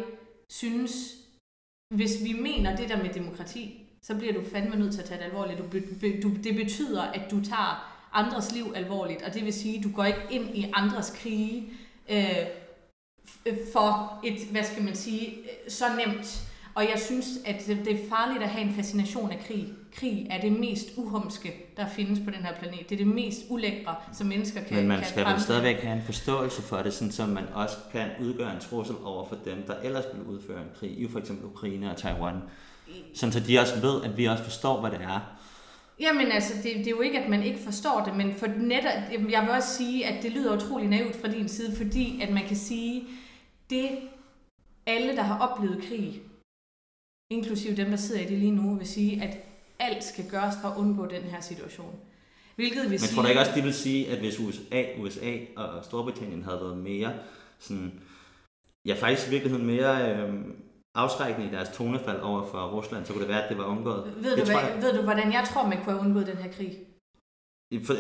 synes, hvis vi mener det der med demokrati, så bliver du fandme nødt til at tage det alvorligt. Du, du, det betyder, at du tager andres liv alvorligt, og det vil sige, at du går ikke ind i andres krige øh, for et, hvad skal man sige, øh, så nemt og jeg synes, at det er farligt at have en fascination af krig. Krig er det mest uhumske, der findes på den her planet. Det er det mest ulækre, som mennesker kan Men man skal vel stadigvæk have en forståelse for det, sådan, så man også kan udgøre en trussel over for dem, der ellers vil udføre en krig, i for eksempel Ukraine og Taiwan. Sådan så de også ved, at vi også forstår, hvad det er. Jamen altså, det, det er jo ikke, at man ikke forstår det, men for netop, jeg vil også sige, at det lyder utrolig naivt fra din side, fordi at man kan sige, det alle, der har oplevet krig, inklusive dem, der sidder i det lige nu, vil sige, at alt skal gøres for at undgå den her situation. Hvilket vil Men sige... tror du ikke også, de vil sige, at hvis USA, USA og Storbritannien havde været mere sådan, ja faktisk i virkeligheden mere øh, afskrækkende i deres tonefald over for Rusland, så kunne det være, at det var undgået. Ved, du, hvad, jeg... ved du, hvordan jeg tror, man kunne have undgået den her krig?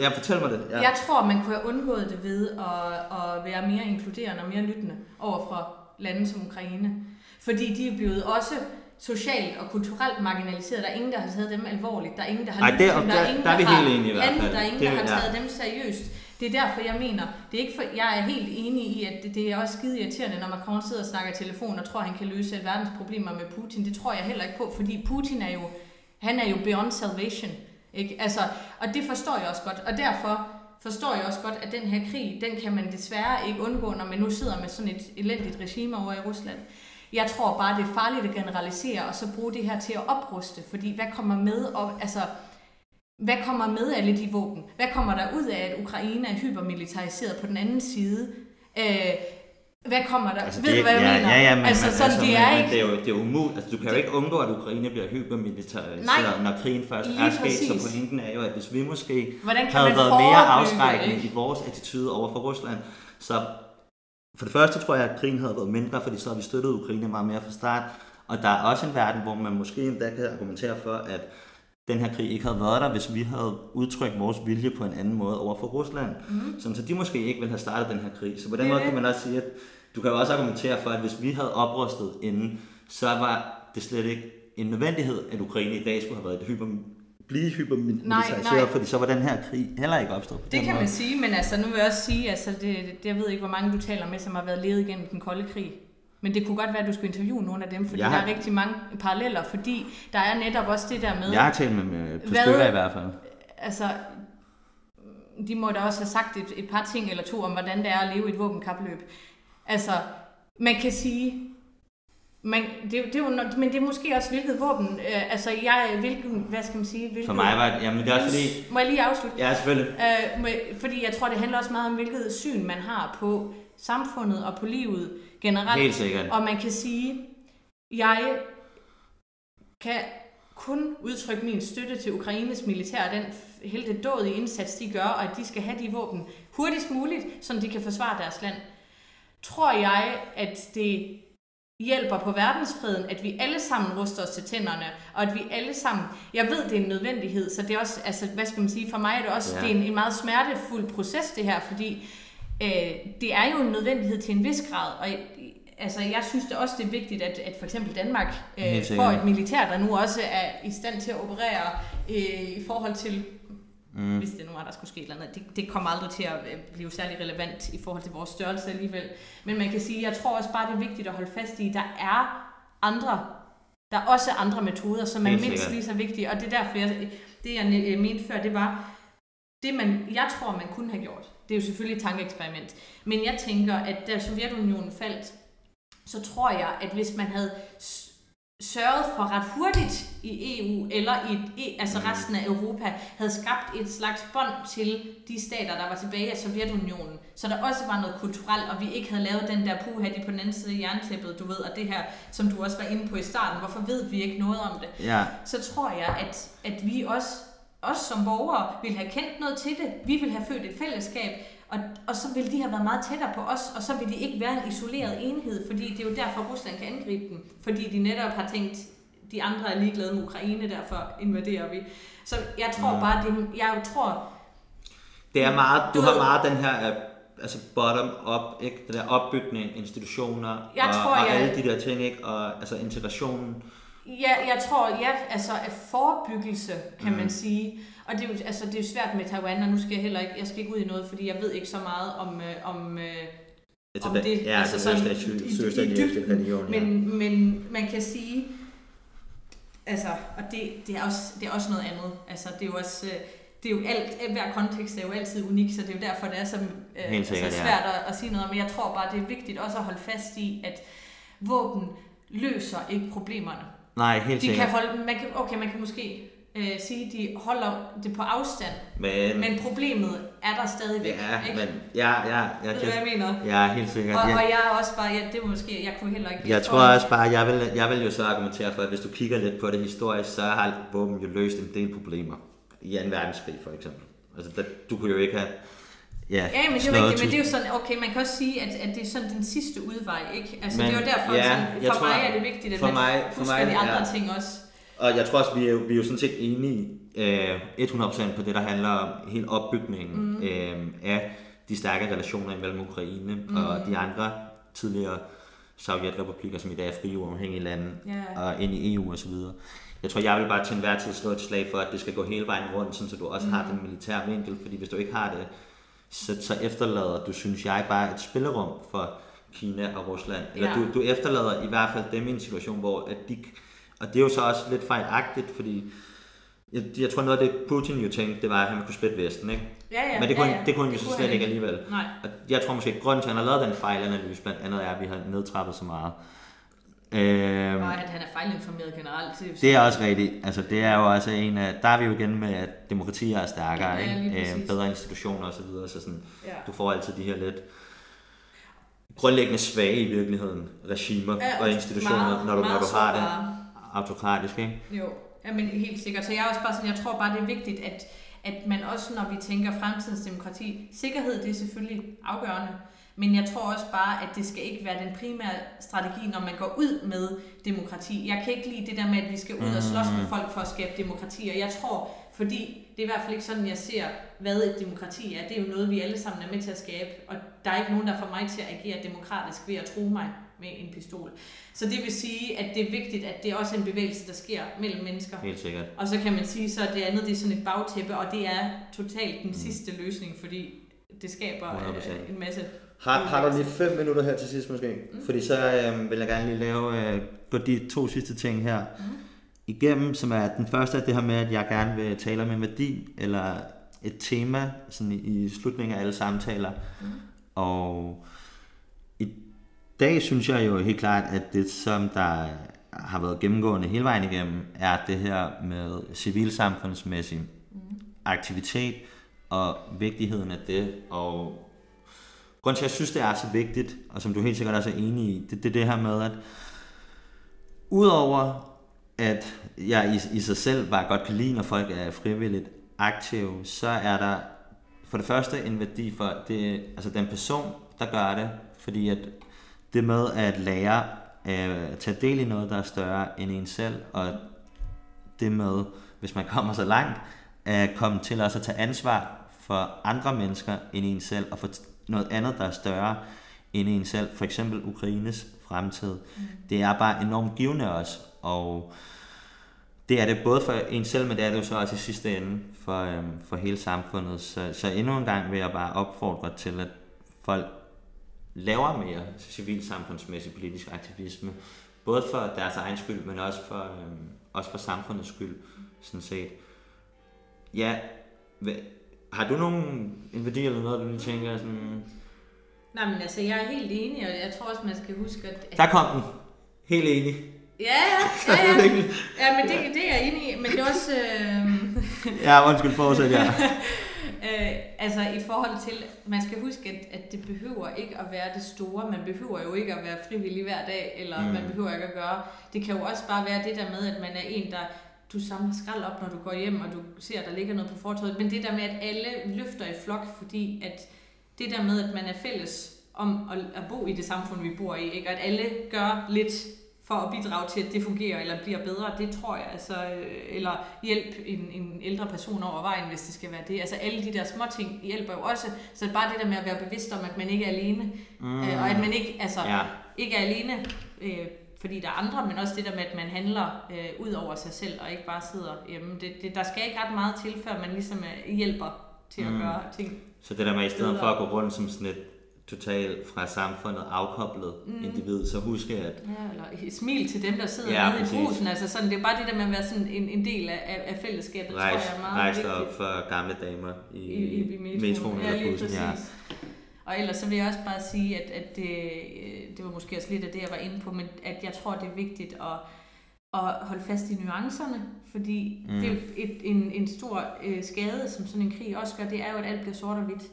Ja, fortæl mig det. Ja. Jeg tror, man kunne have undgået det ved at, at være mere inkluderende og mere lyttende over for lande som Ukraine. Fordi de er blevet også socialt og kulturelt marginaliseret. Der er ingen, der har taget dem alvorligt. Der er ingen, der har Ej, det, der, der, er ingen, der, der, er vi helt enige i hvert fald. Der er ingen, det, der har taget ja. dem seriøst. Det er derfor, jeg mener, det er ikke for, jeg er helt enig i, at det, det er også skide irriterende, når Macron sidder og snakker i telefon og tror, at han kan løse verdens problemer med Putin. Det tror jeg heller ikke på, fordi Putin er jo, han er jo beyond salvation. Ikke? Altså, og det forstår jeg også godt. Og derfor forstår jeg også godt, at den her krig, den kan man desværre ikke undgå, når man nu sidder med sådan et elendigt regime over i Rusland. Jeg tror bare, det er farligt at generalisere, og så bruge det her til at opruste, fordi hvad kommer med, og, altså, hvad kommer med alle de våben? Hvad kommer der ud af, at Ukraine er hypermilitariseret på den anden side? Øh, hvad kommer der? Altså, Ved det, du, hvad jeg ja, mener? Ja, ja, men, altså, sådan, altså, det er men ikke... det er jo, det er umuligt. Altså, du kan jo ikke undgå, at Ukraine bliver hypermilitariseret, når krigen først er sket. Så pointen er jo, at hvis vi måske Hvordan kan havde man været mere afskrækkende i vores attitude over for Rusland, så for det første tror jeg, at krigen havde været mindre, fordi så har vi støttet Ukraine meget mere fra start. Og der er også en verden, hvor man måske endda kan argumentere for, at den her krig ikke havde været der, hvis vi havde udtrykt vores vilje på en anden måde over for Rusland. Mm. Sådan, så de måske ikke ville have startet den her krig. Så på den måde kan man også sige, at du kan jo også argumentere for, at hvis vi havde oprustet inden, så var det slet ikke en nødvendighed, at Ukraine i dag skulle have været et hyper, blive hypermilitariseret, fordi så var den her krig heller ikke opstået Det kan måde. man sige, men altså, nu vil jeg også sige, altså, det, det, jeg ved ikke, hvor mange du taler med, som har været levet igennem den kolde krig. Men det kunne godt være, at du skulle interviewe nogle af dem, fordi Jeg der har- er rigtig mange paralleller, fordi der er netop også det der med, Jeg har talt med, med på Hvad- stykker i hvert fald. altså, de må da også have sagt et, et par ting eller to om, hvordan det er at leve i et våbenkapløb. Altså, man kan sige, man, det, det er jo, men det er måske også hvilket våben, øh, altså jeg, hvilken, hvad skal man sige, hvilket, For mig var det, jamen det er også fordi, Må jeg lige afslutte? ja selvfølgelig, Øh, med- fordi jeg tror, det handler også meget om, hvilket syn man har på samfundet og på livet generelt. helt sikkert. Og man kan sige, jeg kan kun udtrykke min støtte til Ukraines militær og den hele dådige indsats, de gør, og at de skal have de våben hurtigst muligt, så de kan forsvare deres land. Tror jeg, at det hjælper på verdensfreden, at vi alle sammen ruster os til tænderne, og at vi alle sammen, jeg ved, det er en nødvendighed, så det er også, altså, hvad skal man sige, for mig er det også, Ja. det er en, en meget smertefuld proces, det her, fordi øh, det er jo en nødvendighed til en vis grad, og altså, jeg synes det også, det er vigtigt, at, at for eksempel Danmark øh, får et militær, der nu også er i stand til at operere øh, i forhold til mm. hvis det nu er, der skulle ske eller andet. Det, det kommer aldrig til at øh, blive særlig relevant i forhold til vores størrelse alligevel. Men man kan sige, jeg tror også bare, det er vigtigt at holde fast i, der er andre, der er også andre metoder, som er Helt mindst lige så vigtige. Og det er derfor, jeg, det jeg øh, mente før, det var, det man, jeg tror, man kunne have gjort, det er jo selvfølgelig et tankeeksperiment. Men jeg tænker, at da Sovjetunionen faldt, så tror jeg, at hvis man havde sørget for ret hurtigt i EU, eller i et, altså resten af Europa, havde skabt et slags bånd til de stater, der var tilbage af Sovjetunionen, så der også var noget kulturelt, og vi ikke havde lavet den der puha, de på den anden side af jerntæppet, du ved, og det her, som du også var inde på i starten, hvorfor ved vi ikke noget om det? Ja, så tror jeg, at, at vi også, os som borgere vil have kendt noget til det. Vi vil have født et fællesskab, og, og så vil de have været meget tættere på os, og så vil de ikke være en isoleret enhed, fordi det er jo derfor, Rusland kan angribe dem. Fordi de netop har tænkt, de andre er ligeglade med Ukraine, derfor invaderer vi. Så jeg tror bare, det, jeg tror, det er meget, du Du har meget den her øh, altså bottom up, ikke? Den der opbygning, institutioner Jeg og, tror, og jeg- alle de der ting, ikke? Og altså integrationen. Ja, jeg tror, ja, altså forebyggelse, kan mm. man sige. Og det er, jo, altså, det er jo svært med Taiwan, og nu skal jeg heller ikke, jeg skal ikke ud i noget, fordi jeg ved ikke så meget om, øh, om, øh, Altså, om det, ja, altså altså sådan sådan, i- i- i dybden. Men, men man kan sige, altså, og det, det, er også, det er også noget andet. Altså, det er jo også, øh, det er jo alt, hver kontekst er jo altid unik, så det er jo derfor, det er så øh, Helt sikkert, altså, ja. svært at, at sige noget om. Men jeg tror bare, det er vigtigt også at holde fast i, at våben løser ikke problemerne. Nej, helt De sikkert. kan holde, man kan, okay, man kan måske øh, sige, at de holder det på afstand, Men, men problemet er der stadigvæk. ja, ikke? men ja, ja, jeg, Ved du, hvad jeg mener? Ja, helt sikkert. Og, ja. og jeg er også bare, ja, det var måske, jeg kunne heller ikke... Jeg tror også bare, jeg vil, jeg vil jo så argumentere for, at hvis du kigger lidt på det historisk, så har våben jo løst en del problemer. I 2. verdenskrig for eksempel. Altså, der, du kunne jo ikke have... Ja, Ja, men det er rigtigt, men det er jo sådan, okay, man kan også sige, at, at det er sådan den sidste udvej, ikke? Altså, Men, det er jo derfor, ja, sådan, jeg for tror- mig er det vigtigt, at for man mig- for husker mig, de andre ja. ting også. Og jeg tror også, vi er jo, vi er jo sådan set enige øh, 100% på det, der handler om hele opbygningen mm. øh, af de stærke relationer mellem Ukraine mm. og de andre tidligere sovjetrepublikker, som i dag er frie uafhængige lande, Ja. og ind i EU videre. Jeg tror, jeg vil bare til enhver tid slå et slag for, at det skal gå hele vejen rundt, sådan, så du også mm. har den militære vinkel, fordi hvis du ikke har det, så, så efterlader du, synes jeg, bare et spillerum for Kina og Rusland. Eller Ja. du, du efterlader i hvert fald dem i en situation, hvor at de, og det er jo så også lidt fejlagtigt, fordi jeg, jeg tror noget af det Putin jo tænkte, det var, at han kunne splitte Vesten, ikke? Ja, ja. Men det kunne, ja, ja, ja. det kunne han jo så slet han ikke alligevel. Nej. Og jeg tror måske, at grunden til, at han har lavet den fejlanalyse, blandt andet er, at vi har nedtrappet så meget. Øhm, Og at han er fejlinformeret generelt. Det, det er også rigtigt. Altså, det er jo også en af... Der er vi jo igen med, at demokratier er stærkere, Ja, lige ikke? præcis. Øh, bedre institutioner osv. Så, videre, så sådan, Ja. du får altid de her lidt grundlæggende svage i virkeligheden regimer Ja, og institutioner, meget- når du, når du har det. Autokratisk, ikke? Jo, men helt sikkert. Så jeg er også bare sådan, jeg tror bare, det er vigtigt, at, at man også, når vi tænker fremtidens demokrati, sikkerhed, det er selvfølgelig afgørende, men jeg tror også bare, at det skal ikke være den primære strategi, når man går ud med demokrati. Jeg kan ikke lide det der med, at vi skal ud og slås med folk for at skabe demokrati, og jeg tror, fordi det er i hvert fald ikke sådan, jeg ser, hvad et demokrati er. Det er jo noget, vi alle sammen er med til at skabe, og der er ikke nogen, der får mig til at agere demokratisk ved at tro mig med en pistol. Så det vil sige, at det er vigtigt, at det er også en bevægelse, der sker mellem mennesker. Helt sikkert. Og så kan man sige, så det andet det er sådan et bagtæppe, og det er totalt den sidste løsning, fordi det skaber 100%. øh, en masse... Har, har du lige fem minutter her til sidst måske? Mm. Fordi så øh, vil jeg gerne lige lave øh, gå de to sidste ting her mm. igennem, som er den første er det her med, at jeg gerne vil tale om en værdi, eller et tema sådan i, i slutningen af alle samtaler. Mm. Og dag synes jeg jo helt klart, at det som der har været gennemgående hele vejen igennem, er det her med civilsamfundsmæssig mm. aktivitet og vigtigheden af det. Og grunden til, at jeg synes, det er så vigtigt, og som du helt sikkert også er enig i, det er det, det her med, at udover at jeg i, i sig selv bare godt kan lide, når folk er frivilligt aktive, så er der for det første en værdi for det, altså den person, der gør det, fordi at det med at lære at tage del i noget, der er større end en selv, og det med, hvis man kommer så langt, at komme til også at tage ansvar for andre mennesker end en selv, og for noget andet, der er større end en selv, for eksempel Ukraines fremtid. Mm. Det er bare enormt givende også, og det er det både for en selv, men det er det jo så også i sidste ende for, øhm, for hele samfundet. Så, så endnu en gang vil jeg bare opfordre til, at folk laver mere civilsamfundsmæssig politisk aktivisme, både for deres egen skyld, men også for, øhm, også for samfundets skyld, sådan set. Ja, har du nogen en værdi eller noget, du tænker sådan... Nej, men altså, jeg er helt enig, og jeg tror også, man skal huske, at... Der kom den. Helt enig. Ja, ja, ja, ja. ja men det, det er jeg enig i, men det er også... Øh... Ja, undskyld, fortsæt, ja. øh, altså i forhold til, man skal huske, at, at det behøver ikke at være det store. Man behøver jo ikke at være frivillig hver dag, eller mm. man behøver ikke at gøre. Det kan jo også bare være det der med, at man er en, der du samler skrald op, når du går hjem, og du ser, at der ligger noget på fortovet. Men det der med, at alle løfter i flok, fordi at det der med, at man er fælles om at, at bo i det samfund, vi bor i, ikke? og at alle gør lidt for at bidrage til, at det fungerer eller bliver bedre, det tror jeg, altså, eller hjælp en, en ældre person over vejen, hvis det skal være det. Altså alle de der små ting hjælper jo også, så bare det der med at være bevidst om, at man ikke er alene, mm. øh, og at man ikke, altså, ja. ikke er alene, øh, fordi der er andre, men også det der med, at man handler øh, ud over sig selv, og ikke bare sidder hjemme. Det, det, der skal ikke ret meget til, før man ligesom øh, hjælper til at mm. gøre ting. Så det der med, i stedet for at gå rundt som sådan et totalt fra samfundet afkoblet mm. individ, så husk at... Ja, eller smil til dem, der sidder ja, nede i brusen. Altså sådan, det er bare det der med at være sådan en, en del af, af fællesskabet, rejs, tror jeg er meget rejs vigtigt. op for gamle damer i, I, i, i metroen, metroen ja, eller bussen. Ja. Og ellers så vil jeg også bare sige, at, at det, det var måske også lidt af det, jeg var inde på, men at jeg tror, det er vigtigt at, at holde fast i nuancerne, fordi mm. det er et, en, en stor øh, skade, som sådan en krig også gør, det er jo, at alt bliver sort og hvidt.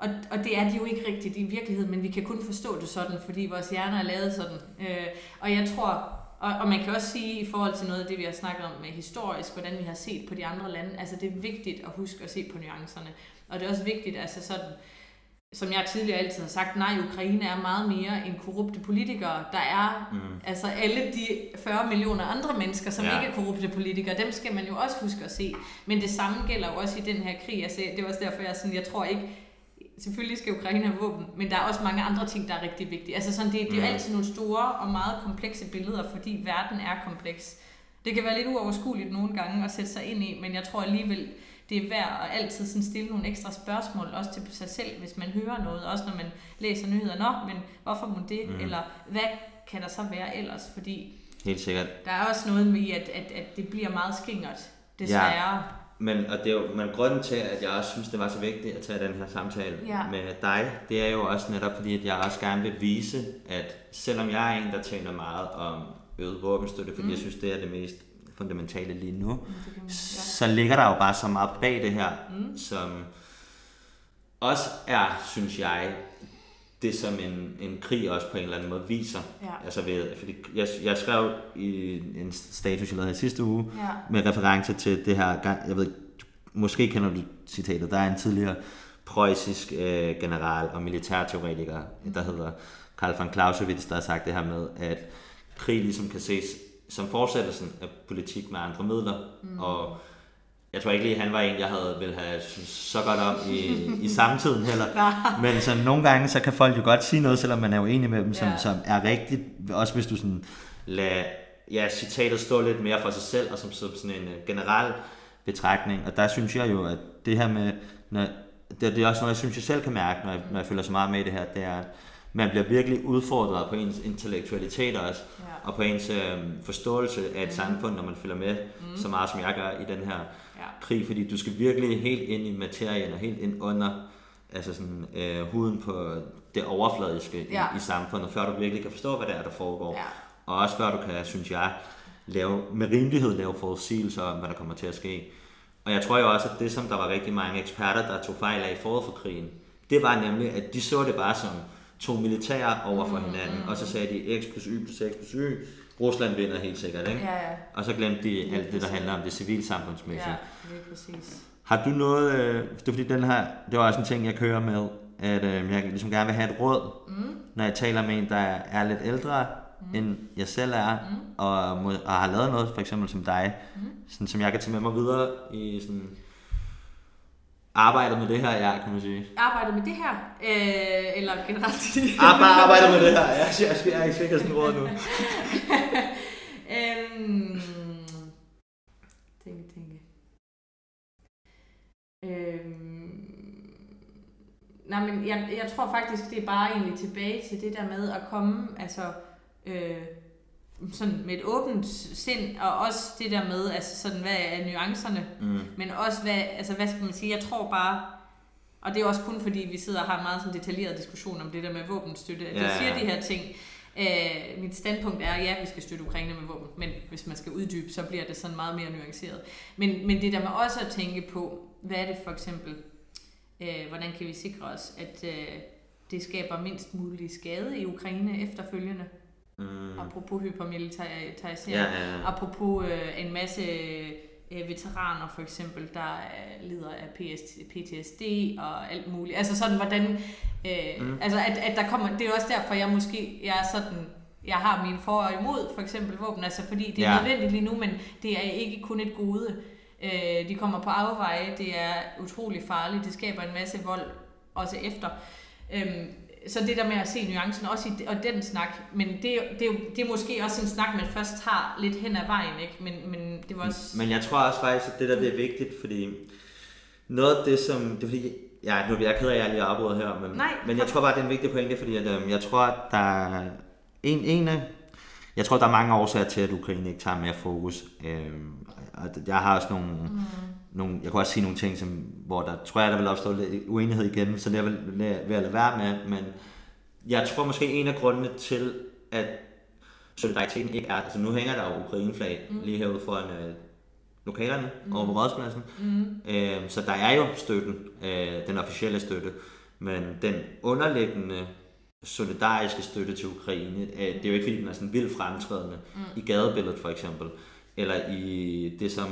Og, og det er de jo ikke rigtigt i virkeligheden, men vi kan kun forstå det sådan, fordi vores hjerner er lavet sådan. Øh, og jeg tror, og, og man kan også sige i forhold til noget af det, vi har snakket om med historisk, hvordan vi har set på de andre lande, altså det er vigtigt at huske at se på nuancerne. Og det er også vigtigt, altså sådan, som jeg tidligere altid har sagt, nej, Ukraine er meget mere end korrupte politikere. Der er mm. altså alle de 40 millioner andre mennesker, som ja. ikke er korrupte politikere, dem skal man jo også huske at se. Men det samme gælder jo også i den her krig. Altså, det er også derfor, jeg, sådan, jeg tror ikke, selvfølgelig skal Ukraine have våben, men der er også mange andre ting, der er rigtig vigtige. Altså sådan, det, det er jo altid nogle store og meget komplekse billeder, fordi verden er kompleks. Det kan være lidt uoverskueligt nogle gange at sætte sig ind i, men jeg tror alligevel, det er værd at altid sådan stille nogle ekstra spørgsmål, også til sig selv, hvis man hører noget, også når man læser nyheder. Nå, men hvorfor må det? Mm. Eller hvad kan der så være ellers? Fordi Helt sikkert. der er også noget med, at, at, at det bliver meget skingert desværre. Ja. Men, og det er jo, men grunden til, at jeg også synes, det var så vigtigt at tage den her samtale Ja. med dig, det er jo også netop fordi, at jeg også gerne vil vise, at selvom jeg er en, der taler meget om øget våbenstøtte, fordi mm. jeg synes, det er det mest fundamentale lige nu, Mm, man, ja. så ligger der jo bare så meget bag det her, mm. som også er, synes jeg, det som en, en krig også på en eller anden måde viser. Ja. Altså ved, fordi jeg, jeg skrev i en status, jeg lavede i sidste uge, Ja. med reference til det her, jeg ved måske kender du citatet, der er en tidligere preussisk øh, general og militærteoretiker, der hedder Karl von Clausewitz, der har sagt det her med, at krig ligesom kan ses som fortsættelsen af politik med andre midler, mm. og jeg tror ikke lige, han var en, jeg havde vil have så godt om i, i samtiden heller. Men så nogle gange, så kan folk jo godt sige noget, selvom man er uenig med dem, som, Ja. som er rigtigt. Også hvis du sådan lader ja, citatet stå lidt mere for sig selv, og som, som sådan en øh, generel betragtning. Og der synes jeg jo, at det her med, når, det, det er også noget, jeg synes, jeg selv kan mærke, når jeg, når jeg følger så meget med i det her, det er, at man bliver virkelig udfordret på ens intellektualitet også, Ja. og på ens øh, forståelse af et samfund, når man følger med mm. så meget, som jeg gør i den her. Krig, fordi du skal virkelig helt ind i materien og helt ind under altså sådan, øh, huden på det overfladiske Ja. i, i samfundet, før du virkelig kan forstå, hvad det er, der foregår. Ja. Og også før du kan, synes jeg, lave, med rimelighed lave forudsigelser om, hvad der kommer til at ske. Og jeg tror jo også, at det, som der var rigtig mange eksperter, der tog fejl af forud for krigen, det var nemlig, at de så det bare som to militære over for hinanden, og så sagde de x plus y plus x plus y, Rusland vinder helt sikkert, ikke? Ja, ja. Og så glemte de alt det, der handler om det civilsamfundsmæssige. Ja, lige præcis. Har du noget, øh, det er fordi den her, det var også en ting, jeg kører med, at øh, jeg ligesom gerne vil have et råd, mm. når jeg taler med en, der er lidt ældre, mm. end jeg selv er, mm. og, og har lavet noget, for eksempel som dig, mm. sådan, som jeg kan tage med mig videre i sådan, arbejdet med det her, ja, kan man sige. Arbejde med det her, øh, eller generelt Ah, bare arbejder med det her, jeg, jeg, jeg, jeg er ikke sådan råd nu. øhm, tænke, tænke. Øhm, nej, men jeg, jeg tror faktisk, det er bare egentlig tilbage til det der med at komme, altså, øh, sådan med et åbent sind, og også det der med, altså sådan, hvad er nuancerne, Mm. men også, hvad, altså, hvad skal man sige, jeg tror bare, og det er også kun fordi, vi sidder og har en meget sådan detaljeret diskussion om det der med våbenstøtte, at Ja, jeg ja. siger de her ting. Øh, mit standpunkt er, ja, vi skal støtte Ukraine med våben, men hvis man skal uddybe, så bliver det sådan meget mere nuanceret. Men, men det der med også at tænke på, hvad er det for eksempel, øh, hvordan kan vi sikre os, at øh, det skaber mindst mulig skade i Ukraine efterfølgende, Mm. apropos hypermilitarisering. Ja, ja, ja. Apropos øh, en masse øh, veteraner for eksempel, der øh, lider af PS, PTSD og alt muligt. Altså sådan, hvordan... Øh, mm. Altså, at, at der kommer... Det er også derfor, jeg måske... Jeg er sådan... Jeg har mine for og imod, for eksempel våben, altså fordi det er Ja. nødvendigt lige nu, men det er ikke kun et gode. Øh, de kommer på afveje, det er utrolig farligt, det skaber en masse vold også efter. Øhm, så det der med at se nuancen også i og den snak, men det, er det, er jo, det er måske også en snak, man først tager lidt hen ad vejen, ikke? Men, men det var også... Men jeg tror også faktisk, at det der det er vigtigt, fordi noget af det, som... Det er fordi, ja, nu er jeg ked af, at jeg lige afbrudt her, men, Nej, men jeg tror bare, det er en vigtig pointe, fordi at, øhm, jeg tror, at der er en, en af... Jeg tror, der er mange årsager til, at Ukraine ikke tager mere fokus. Øhm, og jeg har også nogle, mm. Nogle... Jeg kunne også sige nogle ting, som, hvor der tror jeg, der vil opstå lidt uenighed igen, så det er jeg vel ved at lade være med, men jeg tror måske en af grundene til, at solidariteten ikke er... Altså nu hænger der jo Ukraine-flag mm. lige herude foran øh, lokalerne mm. over på Rådspladsen. Mm. Øh, så der er jo støtten, øh, den officielle støtte, men den underliggende solidariske støtte til Ukraine, øh, det er jo ikke fordi, den er sådan vildt fremtrædende mm. i gadebilledet for eksempel, eller i det, som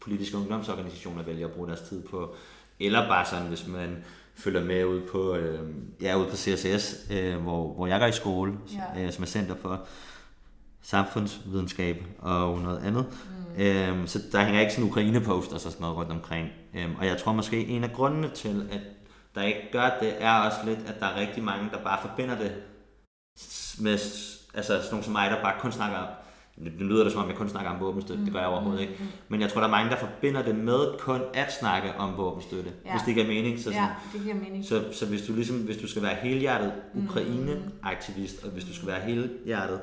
politiske ungdomsorganisationer vælger at bruge deres tid på, eller bare sådan, hvis man følger med ud på, øh, ja, ud på CSS, øh, hvor, hvor jeg går i skole, Ja. øh, som er Center for Samfundsvidenskab og noget andet. Mm. Øhm, så der hænger ikke sådan Ukraine-poster og sådan noget rundt omkring. Øhm, og jeg tror måske, en af grundene til, at der ikke gør det, er også lidt, at der er rigtig mange, der bare forbinder det med altså sådan nogle som mig, der bare kun snakker det lyder det som om, jeg kun snakker om våbenstøtte, det gør jeg overhovedet ikke. Men jeg tror, der er mange, der forbinder det med kun at snakke om våbenstøtte, ja. Hvis det ikke er mening. Så, sådan, Ja, det giver mening. så, så hvis du ligesom, hvis du skal være helhjertet Ukraine-aktivist, og hvis du skal være helhjertet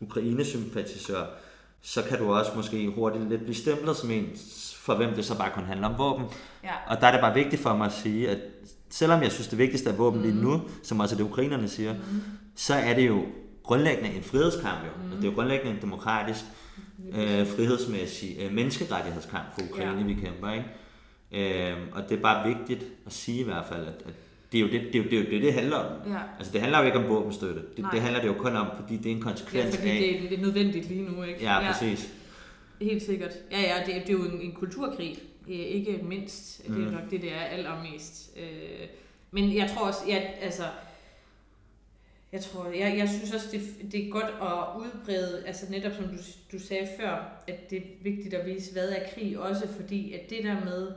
Ukraine-sympatisør, så kan du også måske hurtigt lidt blive stemplet som en, for hvem det så bare kun handler om våben. Ja. Og der er det bare vigtigt for mig at sige, at selvom jeg synes, det vigtigste er våben mm. lige nu, som også det ukrainerne siger, mm. så er det jo grundlæggende en frihedskamp jo. Mm. Det er jo grundlæggende en demokratisk, øh, frihedsmæssig øh, menneskerettighedskamp for Ukraine, ja. vi kæmper. Ikke? Øh, og det er bare vigtigt at sige i hvert fald, at, at det er jo det, det, er jo, det, er jo det, det handler om. Ja. Altså det handler jo ikke om våbenstøtte. Det, Nej. det handler det jo kun om, fordi det er en Ja, konsekvens fordi af... det er lidt nødvendigt lige nu, ikke? Ja, præcis. Helt sikkert. Ja, ja, det, er- det er jo en, en kulturkrig, øh, ikke mindst. Det er Mm. nok det, det er allermest. Øh, men jeg tror også, ja, altså, jeg tror, jeg, jeg synes også, det, det er godt at udbrede, altså netop som du, du sagde før, at det er vigtigt at vise, hvad er krig, også fordi, at det der med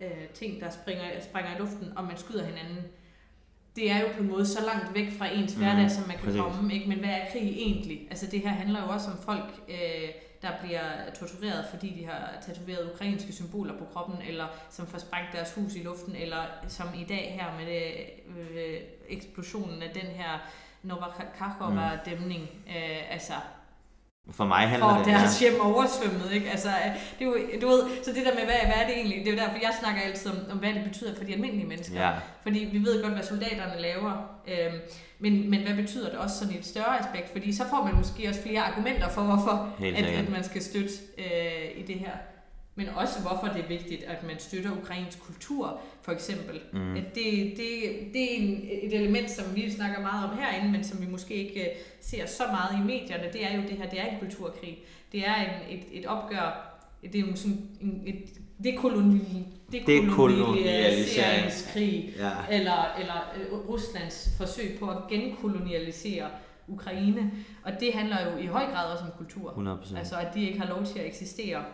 øh, ting, der springer, springer i luften, og man skyder hinanden, det er jo på en måde så langt væk fra ens Mhm, hverdag, som man kan præcis. komme. Ikke? Men hvad er krig egentlig? Altså det her handler jo også om folk, øh, der bliver tortureret, fordi de har tatoveret ukrainske symboler på kroppen, eller som får sprængt deres hus i luften, eller som i dag her med det, øh, eksplosionen af den her Novakakova-dæmning. Øh, altså, For mig handler får det... deres hjem oversvømmet, ikke? Altså, det er jo, du ved, så det der med, hvad, hvad er det egentlig? Det er jo derfor, jeg snakker altid om, om, hvad det betyder for de almindelige mennesker. Ja, Fordi vi ved godt, hvad soldaterne laver, øhm, men, men hvad betyder det også sådan i et større aspekt? Fordi så får man måske også flere argumenter for, hvorfor at, at man skal støtte øh, i det her. Men også hvorfor det er vigtigt, at man støtter ukrainsk kultur, for eksempel. Mm. At det, det, det er en, et element, som vi snakker meget om herinde, men som vi måske ikke øh, ser så meget i medierne. Det er jo det her, det er en kulturkrig. Det er en, et, et opgør, det er jo sådan en, et dekoloni, dekolonialiseringskrig, ja. eller, eller øh, Ruslands forsøg på at genkolonialisere Ukraine. Og det handler jo i høj grad også om kultur. 100%. Altså at de ikke har lov til at eksistere.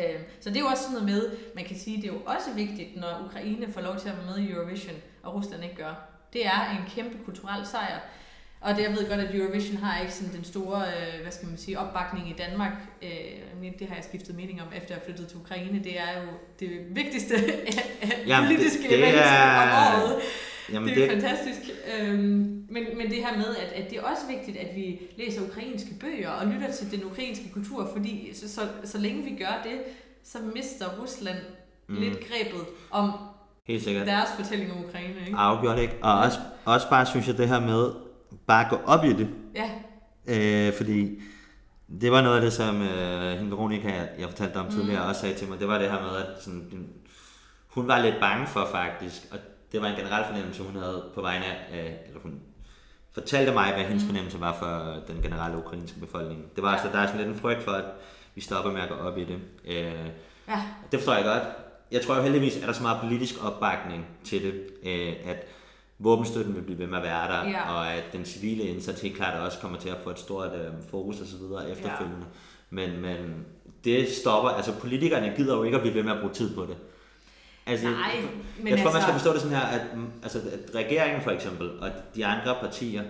Øh, Så det er jo også sådan noget med, man kan sige, det er jo også vigtigt, når Ukraine får lov til at være med i Eurovision, og Rusland ikke gør. Det er en kæmpe kulturel sejr. Og det, jeg ved godt, at Eurovision har ikke sådan den store, øh, hvad skal man sige, opbakning i Danmark. Øh, det har jeg skiftet mening om, efter jeg flyttede til Ukraine. Det er jo det vigtigste det- politiske det event er- om året. Jamen, det er det, fantastisk. Øhm, men, men det her med, at, at det er også vigtigt, at vi læser ukrainske bøger og lytter til den ukrainske kultur, fordi så, så, så længe vi gør det, så mister Rusland mm. Lidt grebet om helt sikkert. deres fortælling om Ukraine. Ikke? Afgjort ikke. Og også, også bare synes jeg det her med, bare gå op i det. Ja, Øh, fordi det var noget af det, som øh, hende Veronica, jeg, jeg fortalte om tidligere, Mm. også sagde til mig. Det var det her med, at sådan, hun var lidt bange for faktisk, og det var en generel fornemmelse, hun havde på vegne af, eller hun fortalte mig, hvad hendes Mm. fornemmelse var for den generelle ukrainske befolkning. Det var altså, der er sådan lidt en frygt for, at vi stopper med at gå op i det. Øh, ja, det forstår jeg godt. Jeg tror jo heldigvis, at der er så meget politisk opbakning til det, øh, at våbenstøtten vil blive ved med at være der, Ja. og at den civile indsats helt klart også kommer til at få et stort øh, fokus osv. efterfølgende. Men, men det stopper, altså politikerne gider jo ikke at blive ved med at bruge tid på det. Altså, nej, jeg, men jeg tror, altså, man skal forstå det sådan her, at, altså, at regeringen for eksempel, og de andre partier, Mm.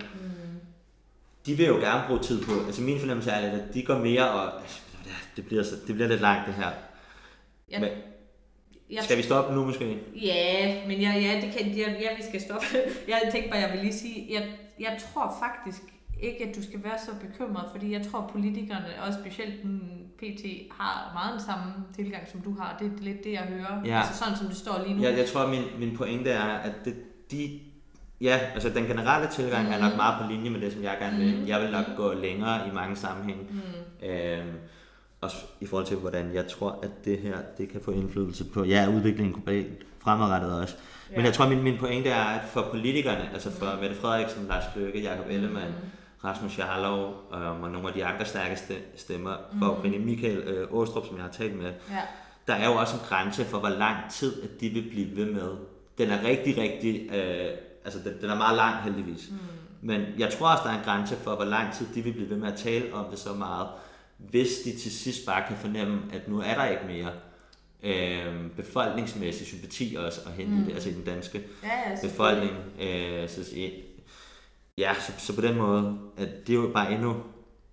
de vil jo gerne bruge tid på, altså min fornemmelse er lidt, at de går mere og, altså, det bliver, så, det bliver lidt langt det her. jeg, Men- jeg, Skal vi stoppe nu måske? Ja, men jeg, ja, det kan, ja, ja, vi skal stoppe. Jeg tænkte bare, jeg vil lige sige, jeg, jeg tror faktisk ikke, at du skal være så bekymret, fordi jeg tror, politikerne, og specielt mm, PT, har meget den samme tilgang, som du har. Det er lidt det, jeg hører. Ja. Altså sådan, som det står lige nu. Jeg, jeg tror, at min, min pointe er, at det, de... Ja, altså den generelle tilgang mm. er nok Mhm. meget på linje med det, som jeg gerne vil. Mhm. Jeg vil nok gå længere i mange sammenhænge. Mm. Øhm, også i forhold til, hvordan jeg tror, at det her det kan få indflydelse på ja, udviklingen globalt fremadrettet også. Ja. Men jeg tror, min, min pointe er, at for politikerne, altså for. Mette Frederiksen, Lars Løkke, Jakob Ellemann, Mm. Rasmus Jarlov øhm, og nogle af de andre stærke ste- stemmer for Mhm. Ukraine, Michael øh, Åstrup, som jeg har talt med, Ja. der er jo også en grænse for, hvor lang tid at de vil blive ved med. Den er rigtig, rigtig... Øh, altså, den, den er meget lang heldigvis. Mm. Men jeg tror også, der er en grænse for, hvor lang tid de vil blive ved med at tale om det så meget, hvis de til sidst bare kan fornemme, at nu er der ikke mere øh, befolkningsmæssig sympati også at hente mm. i Mm. det, altså i den danske Ja, ja, befolkning. Øh, så, ja, så, så på den måde, at det er jo bare endnu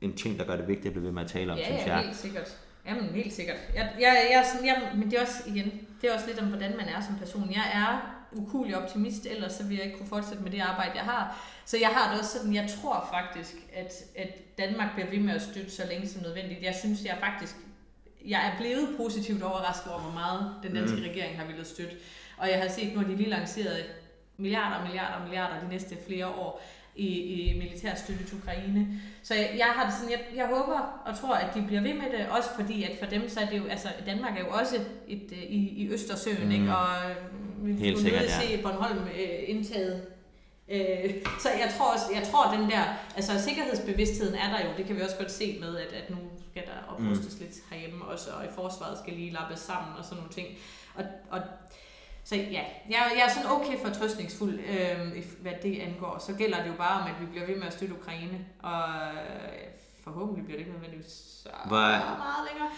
en ting, der gør det vigtigt at blive ved med at tale om, Ja, synes ja, jeg. helt sikkert. Jamen, helt sikkert. Jeg, jeg, jeg, sådan, jeg, men det er også, igen, det er også lidt om, hvordan man er som person. Jeg er ukulig optimist, ellers så vil jeg ikke kunne fortsætte med det arbejde, jeg har. Så jeg har det også sådan, jeg tror faktisk, at, at Danmark bliver ved med at støtte så længe som nødvendigt. Jeg synes, jeg faktisk, jeg er blevet positivt overrasket over, hvor meget den danske mm. regering har ville støtte. Og jeg har set, nu har de lige lanceret milliarder og milliarder og milliarder de næste flere år i, i militær støtte til Ukraine. Så jeg, jeg har det sådan, jeg, jeg håber og tror, at de bliver ved med det, også fordi, at for dem, så er det jo, altså Danmark er jo også et, øh, i, i Østersøen, mm. ikke? og øh, vi Helt sikkert, ja. se Bornholm øh, indtaget Øh, så jeg tror også, jeg tror den der, altså sikkerhedsbevidstheden er der jo, det kan vi også godt se med, at, at nu skal der oprustes mm. lidt herhjemme også, og i forsvaret skal lige lappes sammen og sådan nogle ting. Og, og så ja, jeg, jeg er sådan okay fortrøstningsfuld, øh, hvad det angår. Så gælder det jo bare om, at vi bliver ved med at støtte Ukraine, og øh, forhåbentlig bliver det ikke nødvendigvis så Hvor... meget længere.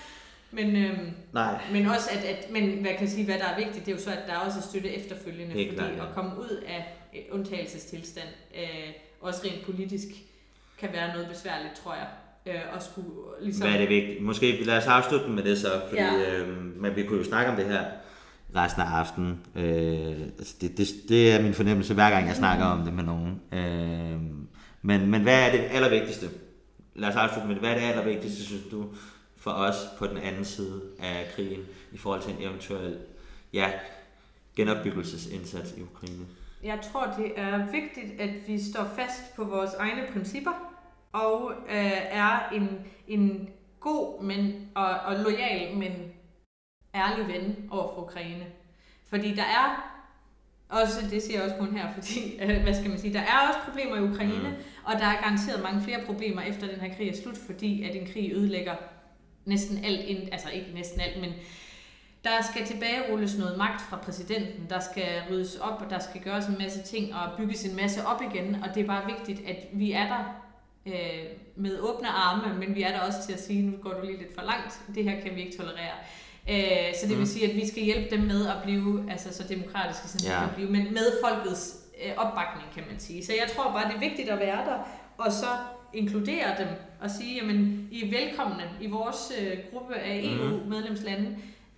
Men, øhm, Nej. men også at, at, men hvad kan jeg sige, hvad der er vigtigt, det er jo så, at der er også er støtte efterfølgende, Helt fordi klar, ja. at komme ud af øh, undtagelsestilstand, øh, også rent politisk, kan være noget besværligt, tror jeg. Øh, og skulle, ligesom... Hvad er det vigtigt? Måske lad os afslutte med det så, fordi ja. øh, men vi kunne jo snakke om det her resten af aftenen. Øh, altså det, det, det er min fornemmelse, hver gang jeg snakker om det med nogen. Øh, men, men hvad er det allervigtigste? Lad os afslutte med. Hvad er det allervigtigste, synes du, for os på den anden side af krigen, i forhold til en eventuel ja, genopbyggelsesindsats i Ukraine? Jeg tror, det er vigtigt, at vi står fast på vores egne principper, og øh, er en, en god men, og, og lojal, men ærlig ven over for Ukraine. Fordi der er også, det siger jeg også kun her, fordi, øh, hvad skal man sige, der er også problemer i Ukraine, mm. og der er garanteret mange flere problemer efter den her krig er slut, fordi at en krig ødelægger næsten alt, ind, altså ikke næsten alt, men der skal tilbagerulles noget magt fra præsidenten, der skal ryddes op, og der skal gøres en masse ting og bygges en masse op igen, og det er bare vigtigt, at vi er der øh, med åbne arme, men vi er der også til at sige, nu går du lige lidt for langt, det her kan vi ikke tolerere. Øh, så det vil mm. sige, at vi skal hjælpe dem med at blive altså, så demokratiske, som ja. de kan blive, men med folkets øh, opbakning, kan man sige. Så jeg tror bare, det er vigtigt at være der, og så inkludere dem og sige, jamen, I er velkomne i vores øh, gruppe af EU-medlemslande, mm.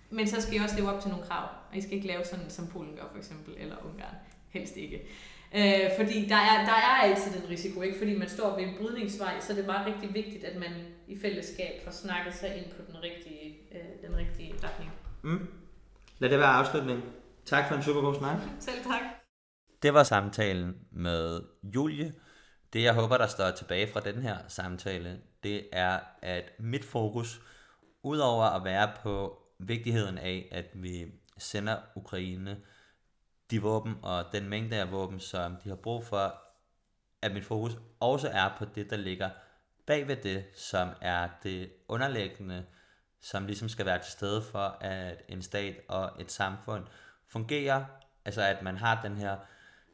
men så skal I også leve op til nogle krav. Og I skal ikke lave sådan, som Polen gør for eksempel, eller Ungarn. Helst ikke. Øh, fordi der er, der er altid den risiko, ikke? fordi man står ved en brydningsvej, så er det bare rigtig vigtigt, at man i fællesskab får snakket sig ind på den rigtige, den rigtige retning. Mm. Lad det være afslutning. Tak for en super god snak. Selv tak. Det var samtalen med Julie. Det jeg håber, der står tilbage fra den her samtale, det er, at mit fokus, udover at være på vigtigheden af, at vi sender Ukraine de våben og den mængde af våben, som de har brug for, at mit fokus også er på det, der ligger bag ved det, som er det underliggende, som ligesom skal være til stede for, at en stat og et samfund fungerer. Altså at man har den her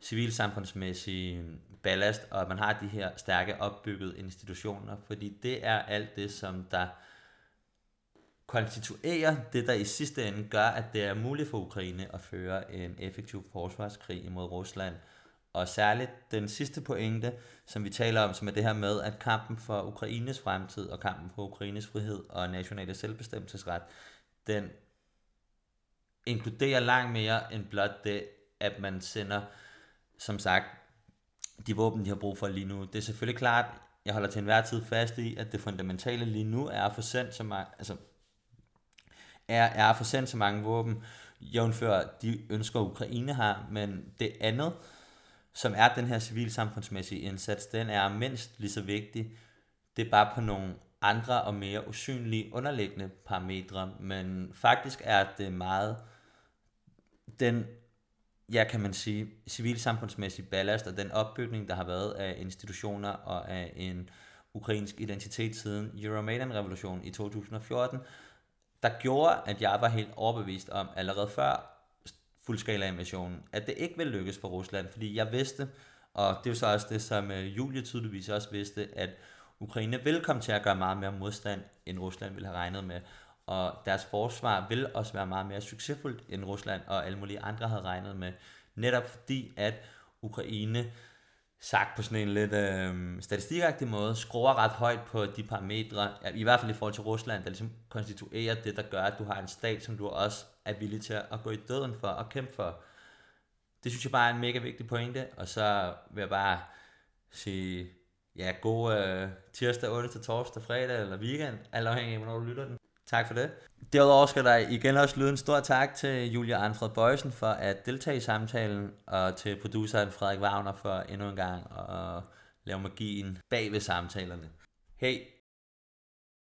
civilsamfundsmæssige ballast, og at man har de her stærke opbyggede institutioner, fordi det er alt det, som der konstituerer det, der i sidste ende gør, at det er muligt for Ukraine at føre en effektiv forsvarskrig imod Rusland. Og særligt den sidste pointe, som vi taler om, som er det her med, at kampen for Ukraines fremtid og kampen for Ukraines frihed og nationale selvbestemmelsesret, den inkluderer langt mere end blot det, at man sender, som sagt, de våben, de har brug for lige nu. Det er selvfølgelig klart, jeg holder til enhver tid fast i, at det fundamentale lige nu er at få sendt så mange, altså er, er at få sendt så mange våben, jævnfør de ønsker Ukraine har, men det andet, som er den her civilsamfundsmæssige indsats, den er mindst lige så vigtig. Det er bare på nogle andre og mere usynlige underliggende parametre, men faktisk er det meget den, ja kan man sige, civilsamfundsmæssige ballast og den opbygning, der har været af institutioner og af en ukrainsk identitet siden Euromaidan-revolutionen i 2014, der gjorde, at jeg var helt overbevist om, allerede før fuldskala invasionen, at det ikke vil lykkes for Rusland, fordi jeg vidste, og det er jo så også det, som øh, Julie tydeligvis også vidste, at Ukraine vil komme til at gøre meget mere modstand, end Rusland ville have regnet med, og deres forsvar vil også være meget mere succesfuldt, end Rusland og alle mulige andre havde regnet med, netop fordi, at Ukraine sagt på sådan en lidt øh, statistikagtig måde, skruer ret højt på de parametre, i hvert fald i forhold til Rusland, der ligesom konstituerer det, der gør, at du har en stat, som du også er villig til at gå i døden for og kæmpe for. det synes jeg bare er en mega vigtig pointe, og så vil jeg bare sige, ja, god øh, tirsdag, onsdag, torsdag, fredag eller weekend, alt afhængig af, hvornår du lytter den. Tak for det. Derudover skal der igen også lyde en stor tak til Julia Anfred Bøjsen for at deltage i samtalen, og til produceren Frederik Wagner for endnu en gang at lave magien bag ved samtalerne. Hey,